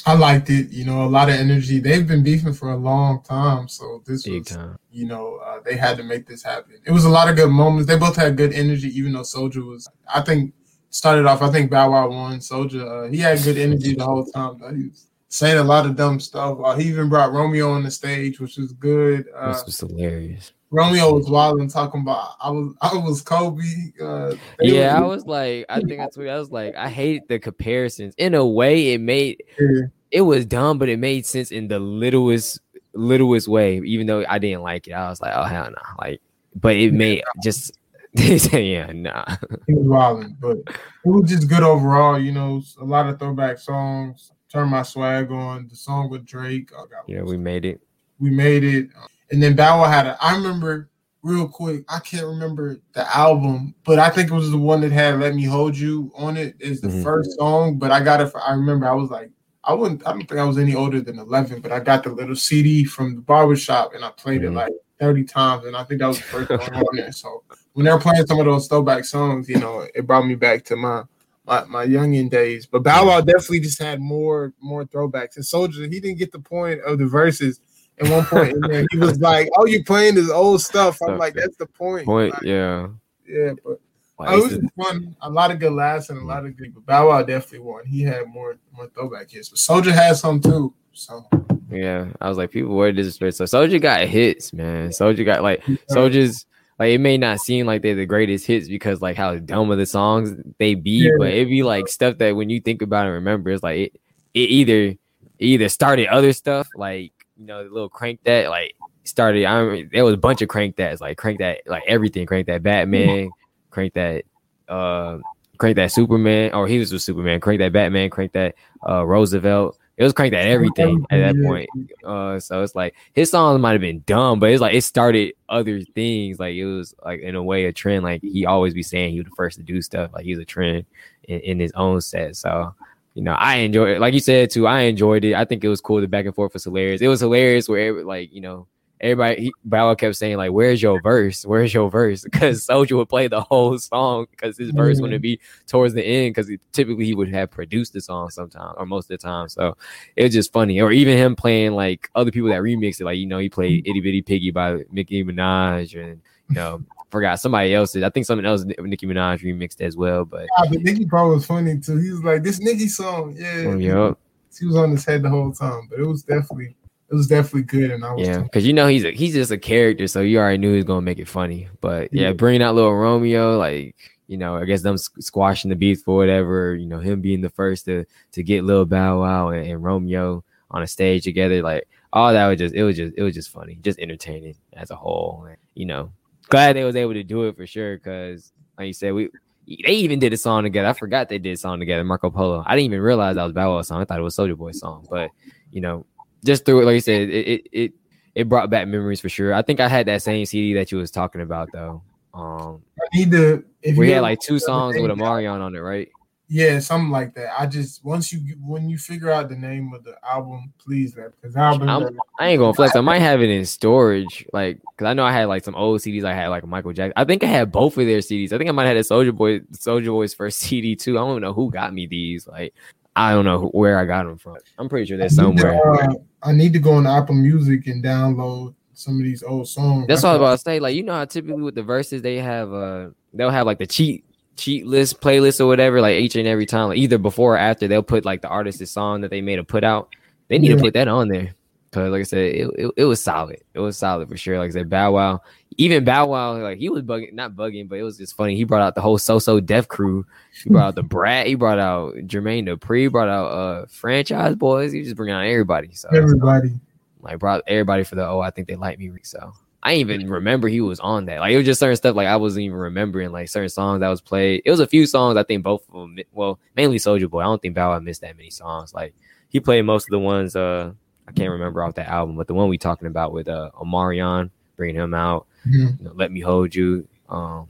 I liked it. You know, a lot of energy. They've been beefing for a long time, so this Big was, time. you know, uh, they had to make this happen. It was a lot of good moments. They both had good energy, even though Soulja was. I think started off. I think Bow Wow won. Soulja, uh, he had good energy the whole time. Though. He was saying a lot of dumb stuff. Uh, he even brought Romeo on the stage, which was good. Uh, This was hilarious. Romeo was wild and talking about I was I was Kobe. Uh, they Yeah, I was like, I think I tweeted, I was like, I hate the comparisons. In a way, it made Yeah. it was dumb, but it made sense in the littlest littlest way. Even though I didn't like it, I was like, oh hell no! Like but it made just yeah, nah. He was wilding, but it was just good overall. You know, a lot of throwback songs. Turn my swag on. The song with Drake. I got Yeah, we made it. we made it. And then Bow Wow had a. I remember real quick. I can't remember the album, but I think it was the one that had "Let Me Hold You" on it. Is the Mhm. first song, but I got it. For, I remember I was like, I wouldn't. I don't think I was any older than eleven, but I got the little CD from the barber shop and I played Mhm. it like thirty times, and I think that was the first song on there. So when they're playing some of those throwback songs, you know, it brought me back to my. My, my youngin days, but Bow Wow definitely just had more more throwbacks. And Soulja, he didn't get the point of the Verzuz. At one point in there, he was like, "Oh, you playing this old stuff?" I'm like, "That's the point." Point, Like, yeah. yeah, but Like, oh, it was fun. A lot of good laughs and a lot of good. But Bow Wow definitely won. He had more more throwback hits, but Soulja had some too. So Yeah, I was like, people were disrespect. So Soulja got hits, man. Soulja got like Soldiers. Like it may not seem like they're the greatest hits because like how dumb of the songs they be, Yeah. but it'd be like stuff that when you think about and remember, it's like it, it either it either started other stuff like you know the little crank that like started. I remember there was a bunch of crank that's like crank that like everything, crank that Batman, crank that uh crank that Superman, or he was with Superman, crank that Batman, crank that uh Roosevelt. It was cranked at everything at that point. Uh, so it's like his songs might have been dumb, but it's like it started other things. Like it was like in a way a trend. Like he always be saying he was the first to do stuff. Like he was a trend in, in his own set. So you know, I enjoy it. Like you said too, I enjoyed it. I think it was cool. The back and forth was hilarious. It was hilarious where every, like you know everybody he, kept saying like, "Where's your verse? Where's your verse?" Because Soulja would play the whole song because his verse mm-hmm. wouldn't be towards the end because typically he would have produced the song sometime or most of the time. So it was just funny. Or even him playing like other people that remixed it. Like you know he played "Itty Bitty Piggy" by Nicki Minaj and you know forgot somebody else did. I think something else Nicki Minaj remixed as well. But yeah, but Nicki Pro was funny too. He was like, "This Nicki song, yeah." Oh, yup. He was on his head the whole time, but it was definitely it was definitely good. And I was Yeah, because you know he's a, he's just a character, so you already knew he was gonna make it funny. But yeah, bringing out little Romeo, like you know, I guess them squashing the beef for whatever. You know, him being the first to to get Lil Bow Wow and, and Romeo on a stage together, like all that was just it was just it was just funny, just entertaining as a whole. And, you know, glad they was able to do it for sure. Because like you said, we they even did a song together. I forgot they did a song together, Marco Polo. I didn't even realize that was Bow Wow's song. I thought it was Soulja Boy's song, but you know, just through it, like you said, it it it, it brought back memories for sure. I think I had that same CD that you was talking about though. Um, I need to. If we you had like two songs with Omarion on it, right? Yeah, something like that. I just once you when you figure out the name of the album, please let because album. I ain't gonna flex. I might have it in storage, like because I know I had like some old CDs. I had like Michael Jackson. I think I had both of their CDs. I think I might have had a Soulja Boy, Soulja Boy's first CD too. I don't even know who got me these. Like I don't know who, where I got them from. I'm pretty sure they're somewhere. Uh, I need to go on Apple Music and download some of these old songs. That's all I was about to say. Like, you know how typically with the Verzuz they have uh they'll have like the cheat cheat list playlist or whatever, like each and every time, like either before or after, they'll put like the artist's song that they made a put out. They need Yeah. to put that on there. Cause like I said, it, it, it was solid. It was solid for sure. Like I said, Bow Wow, even Bow Wow, like he was bugging, not bugging, but it was just funny. He brought out the whole So So Def crew. He brought out Da Brat. He brought out Jermaine Dupri. He brought out uh franchise boys. He was just bringing out everybody. So Everybody. like brought everybody for the oh I think they like me so I even remember he was on that like it was just certain stuff like I wasn't even remembering like certain songs that was played it was a few songs I think both of them well mainly Soulja Boy I don't think Bow Wow missed that many songs like he played most of the ones uh I can't remember off that album but the one we talking about with uh Omarion bringing him out Mhm. you know, Let Me Hold You um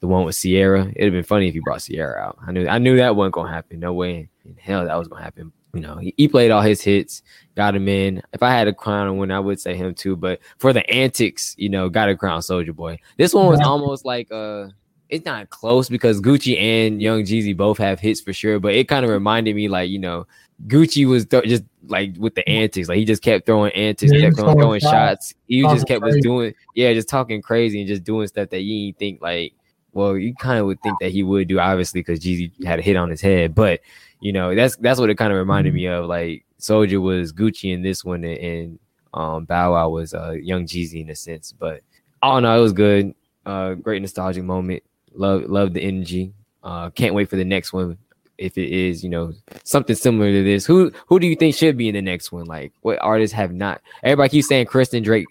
the one with Ciara it'd have been funny if you brought Ciara out I knew I knew that wasn't gonna happen no way in hell that was gonna happen you know he, he played all his hits got him in. If I had a crown and win, I would say him too. But for the antics, you know, got a crown Soulja Boy. This one was almost like uh it's not close because Gucci and Young Jeezy both have hits for sure, but it kind of reminded me like, you know, Gucci was th- just like with the antics, like he just kept throwing antics, Yeah, kept throwing, throwing shots, shots. He just kept was doing, yeah, just talking crazy and just doing stuff that you didn't think like, well, you kind of would think that he would do, obviously, because Jeezy had a hit on his head, but you know, that's that's what it kind of reminded me of. Like Soulja was Gucci in this one, and, and um, Bow Wow was uh, Young Jeezy in a sense. But all in all, it was good. Uh, great nostalgic moment. Love love the energy. Uh, can't wait for the next one. If it is, you know, something similar to this, who who do you think should be in the next one? Like, what artists have not? Everybody keeps saying Kristen Drake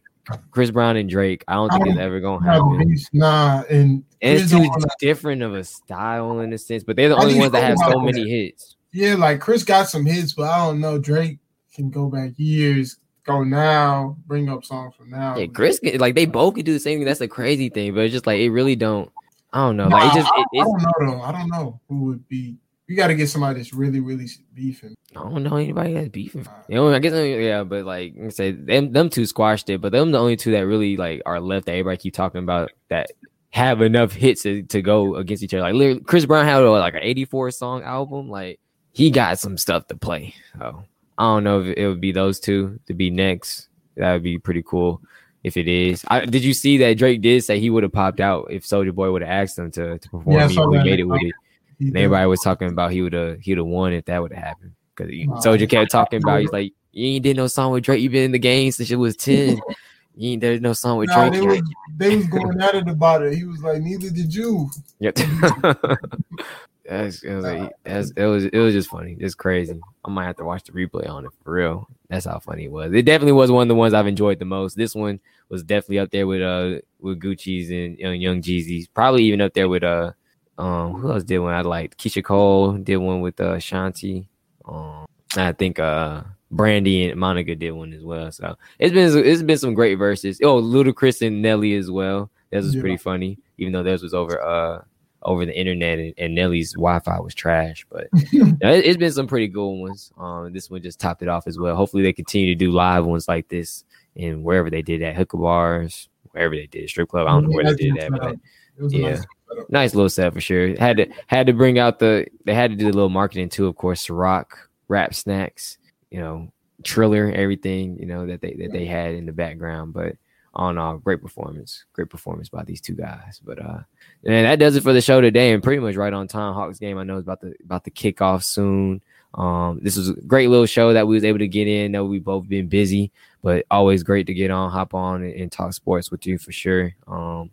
Chris Brown and Drake. I don't think it's ever gonna happen. Nah, and And it's too different of a style in a sense, but they're the I only ones that have so many that. hits. Yeah, like Chris got some hits, but I don't know. Drake can go back years, go now, bring up songs from now. Yeah, Chris, can- like they both could do the same thing. That's the crazy thing, but it's just like it really don't. I don't know. Like it just, I, it, I don't know though. I don't know who would be. You got to get somebody that's really, really beefing. I don't know anybody that's beefing. Uh, you know, I guess uh, yeah, but like I said, them them two squashed it, but them the only two that really like are left that everybody keep talking about that have enough hits to, to go against each other. Like literally, Chris Brown had like an 84 song album. Like he got some stuff to play. So I don't know if it would be those two to be next. That would be pretty cool if it is. I, did you see that Drake did say he would have popped out if Soulja Boy would have asked him to, to perform? Yeah, he made it with it. And everybody was talking about he would have he would have won if that would have happened. Because Wow. Soulja kept talking about he's like, You ain't did no song with Drake, you been in the game since it was 10. You ain't did no song with Nah, Drake. they, yet." was, they was going at it about it. He was like, neither did you. Yep. That's, it, was like, that's, it was it was just funny. It's crazy. I might have to watch the replay on it for real. That's how funny it was. It definitely was one of the ones I've enjoyed the most. This one was definitely up there with uh with Gucci's and Young Young Jeezy's. Probably even up there with uh um who else did one I liked? Keyshia Cole did one with uh Shanti. Um I think uh Brandy and Monica did one as well. So it's been it's been some great Verzuz. Oh, Ludacris and Nelly as well. That was Yeah. pretty funny, even though theirs was over uh over the internet and, and Nelly's Wi-Fi was trash. But it, has been some pretty good ones. Um, this one just topped it off as well. Hopefully they continue to do live ones like this and wherever they did at hookah bars, wherever they did strip club. I don't know where they did that, but It was yeah. nice nice little set for sure. Had to had to bring out the they had to do a little marketing too, of course. Ciroc, rap snacks, you know, Triller, everything, you know, that they that they had in the background. But in all, great performance. Great performance by these two guys. But uh and that does it for the show today and pretty much right on time. Hawks game I know is about to about to kick off soon. Um, this was a great little show that we was able to get in. Know we both been busy, but always great to get on, hop on, and, and talk sports with you for sure. Um,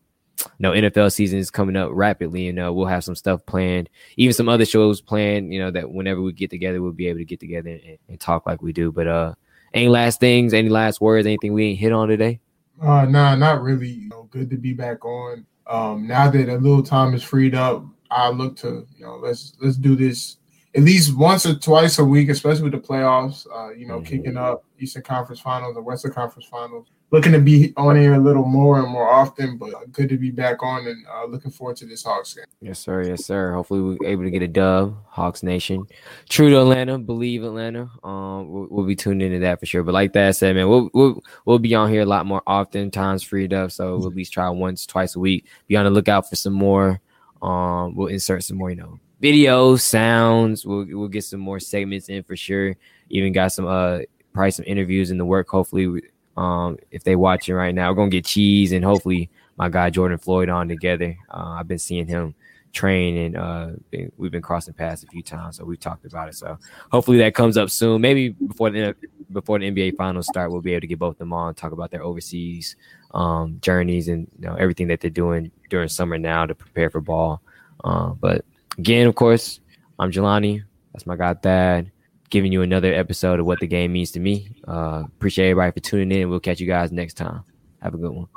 no NFL season is coming up rapidly, and uh, we'll have some stuff planned, even some other shows planned. You know that whenever we get together, we'll be able to get together and, and talk like we do. But uh, any last things, any last words, anything we ain't hit on today? Uh, nah, not really. You know, good to be back on. Um, now that a little time is freed up, I look to you know let's let's do this at least once or twice a week, especially with the playoffs. Uh, you know, kicking up Eastern Conference Finals and Western Conference Finals. Looking to be on here a little more and more often, but good to be back on and uh, looking forward to this Hawks game. Yes, sir. Yes, sir. Hopefully, we're able to get a dub. Hawks Nation, true to Atlanta, believe Atlanta. Um, we'll, we'll be tuned into that for sure. But like that said, man, we'll we'll we'll be on here a lot more often. Times freed up, so we'll at least try once, twice a week. Be on the lookout for some more. Um, we'll insert some more, you know, videos, sounds. We'll we'll get some more segments in for sure. Even got some uh probably some interviews in the work. Hopefully, um, if they watching right now, we're gonna get cheese and hopefully my guy Jordan Floyd on together. Uh, I've been seeing him train and uh, been- we've been crossing paths a few times, so we've talked about it. So hopefully that comes up soon. Maybe before the before the NBA finals start, we'll be able to get both of them on talk about their overseas um, journeys and you know everything that they're doing during summer now to prepare for ball. Uh, but again, of course, I'm Jelani. That's my guy Thad. Giving you another episode of what the game means to me. Uh, appreciate everybody for tuning in. We'll catch you guys next time. Have a good one.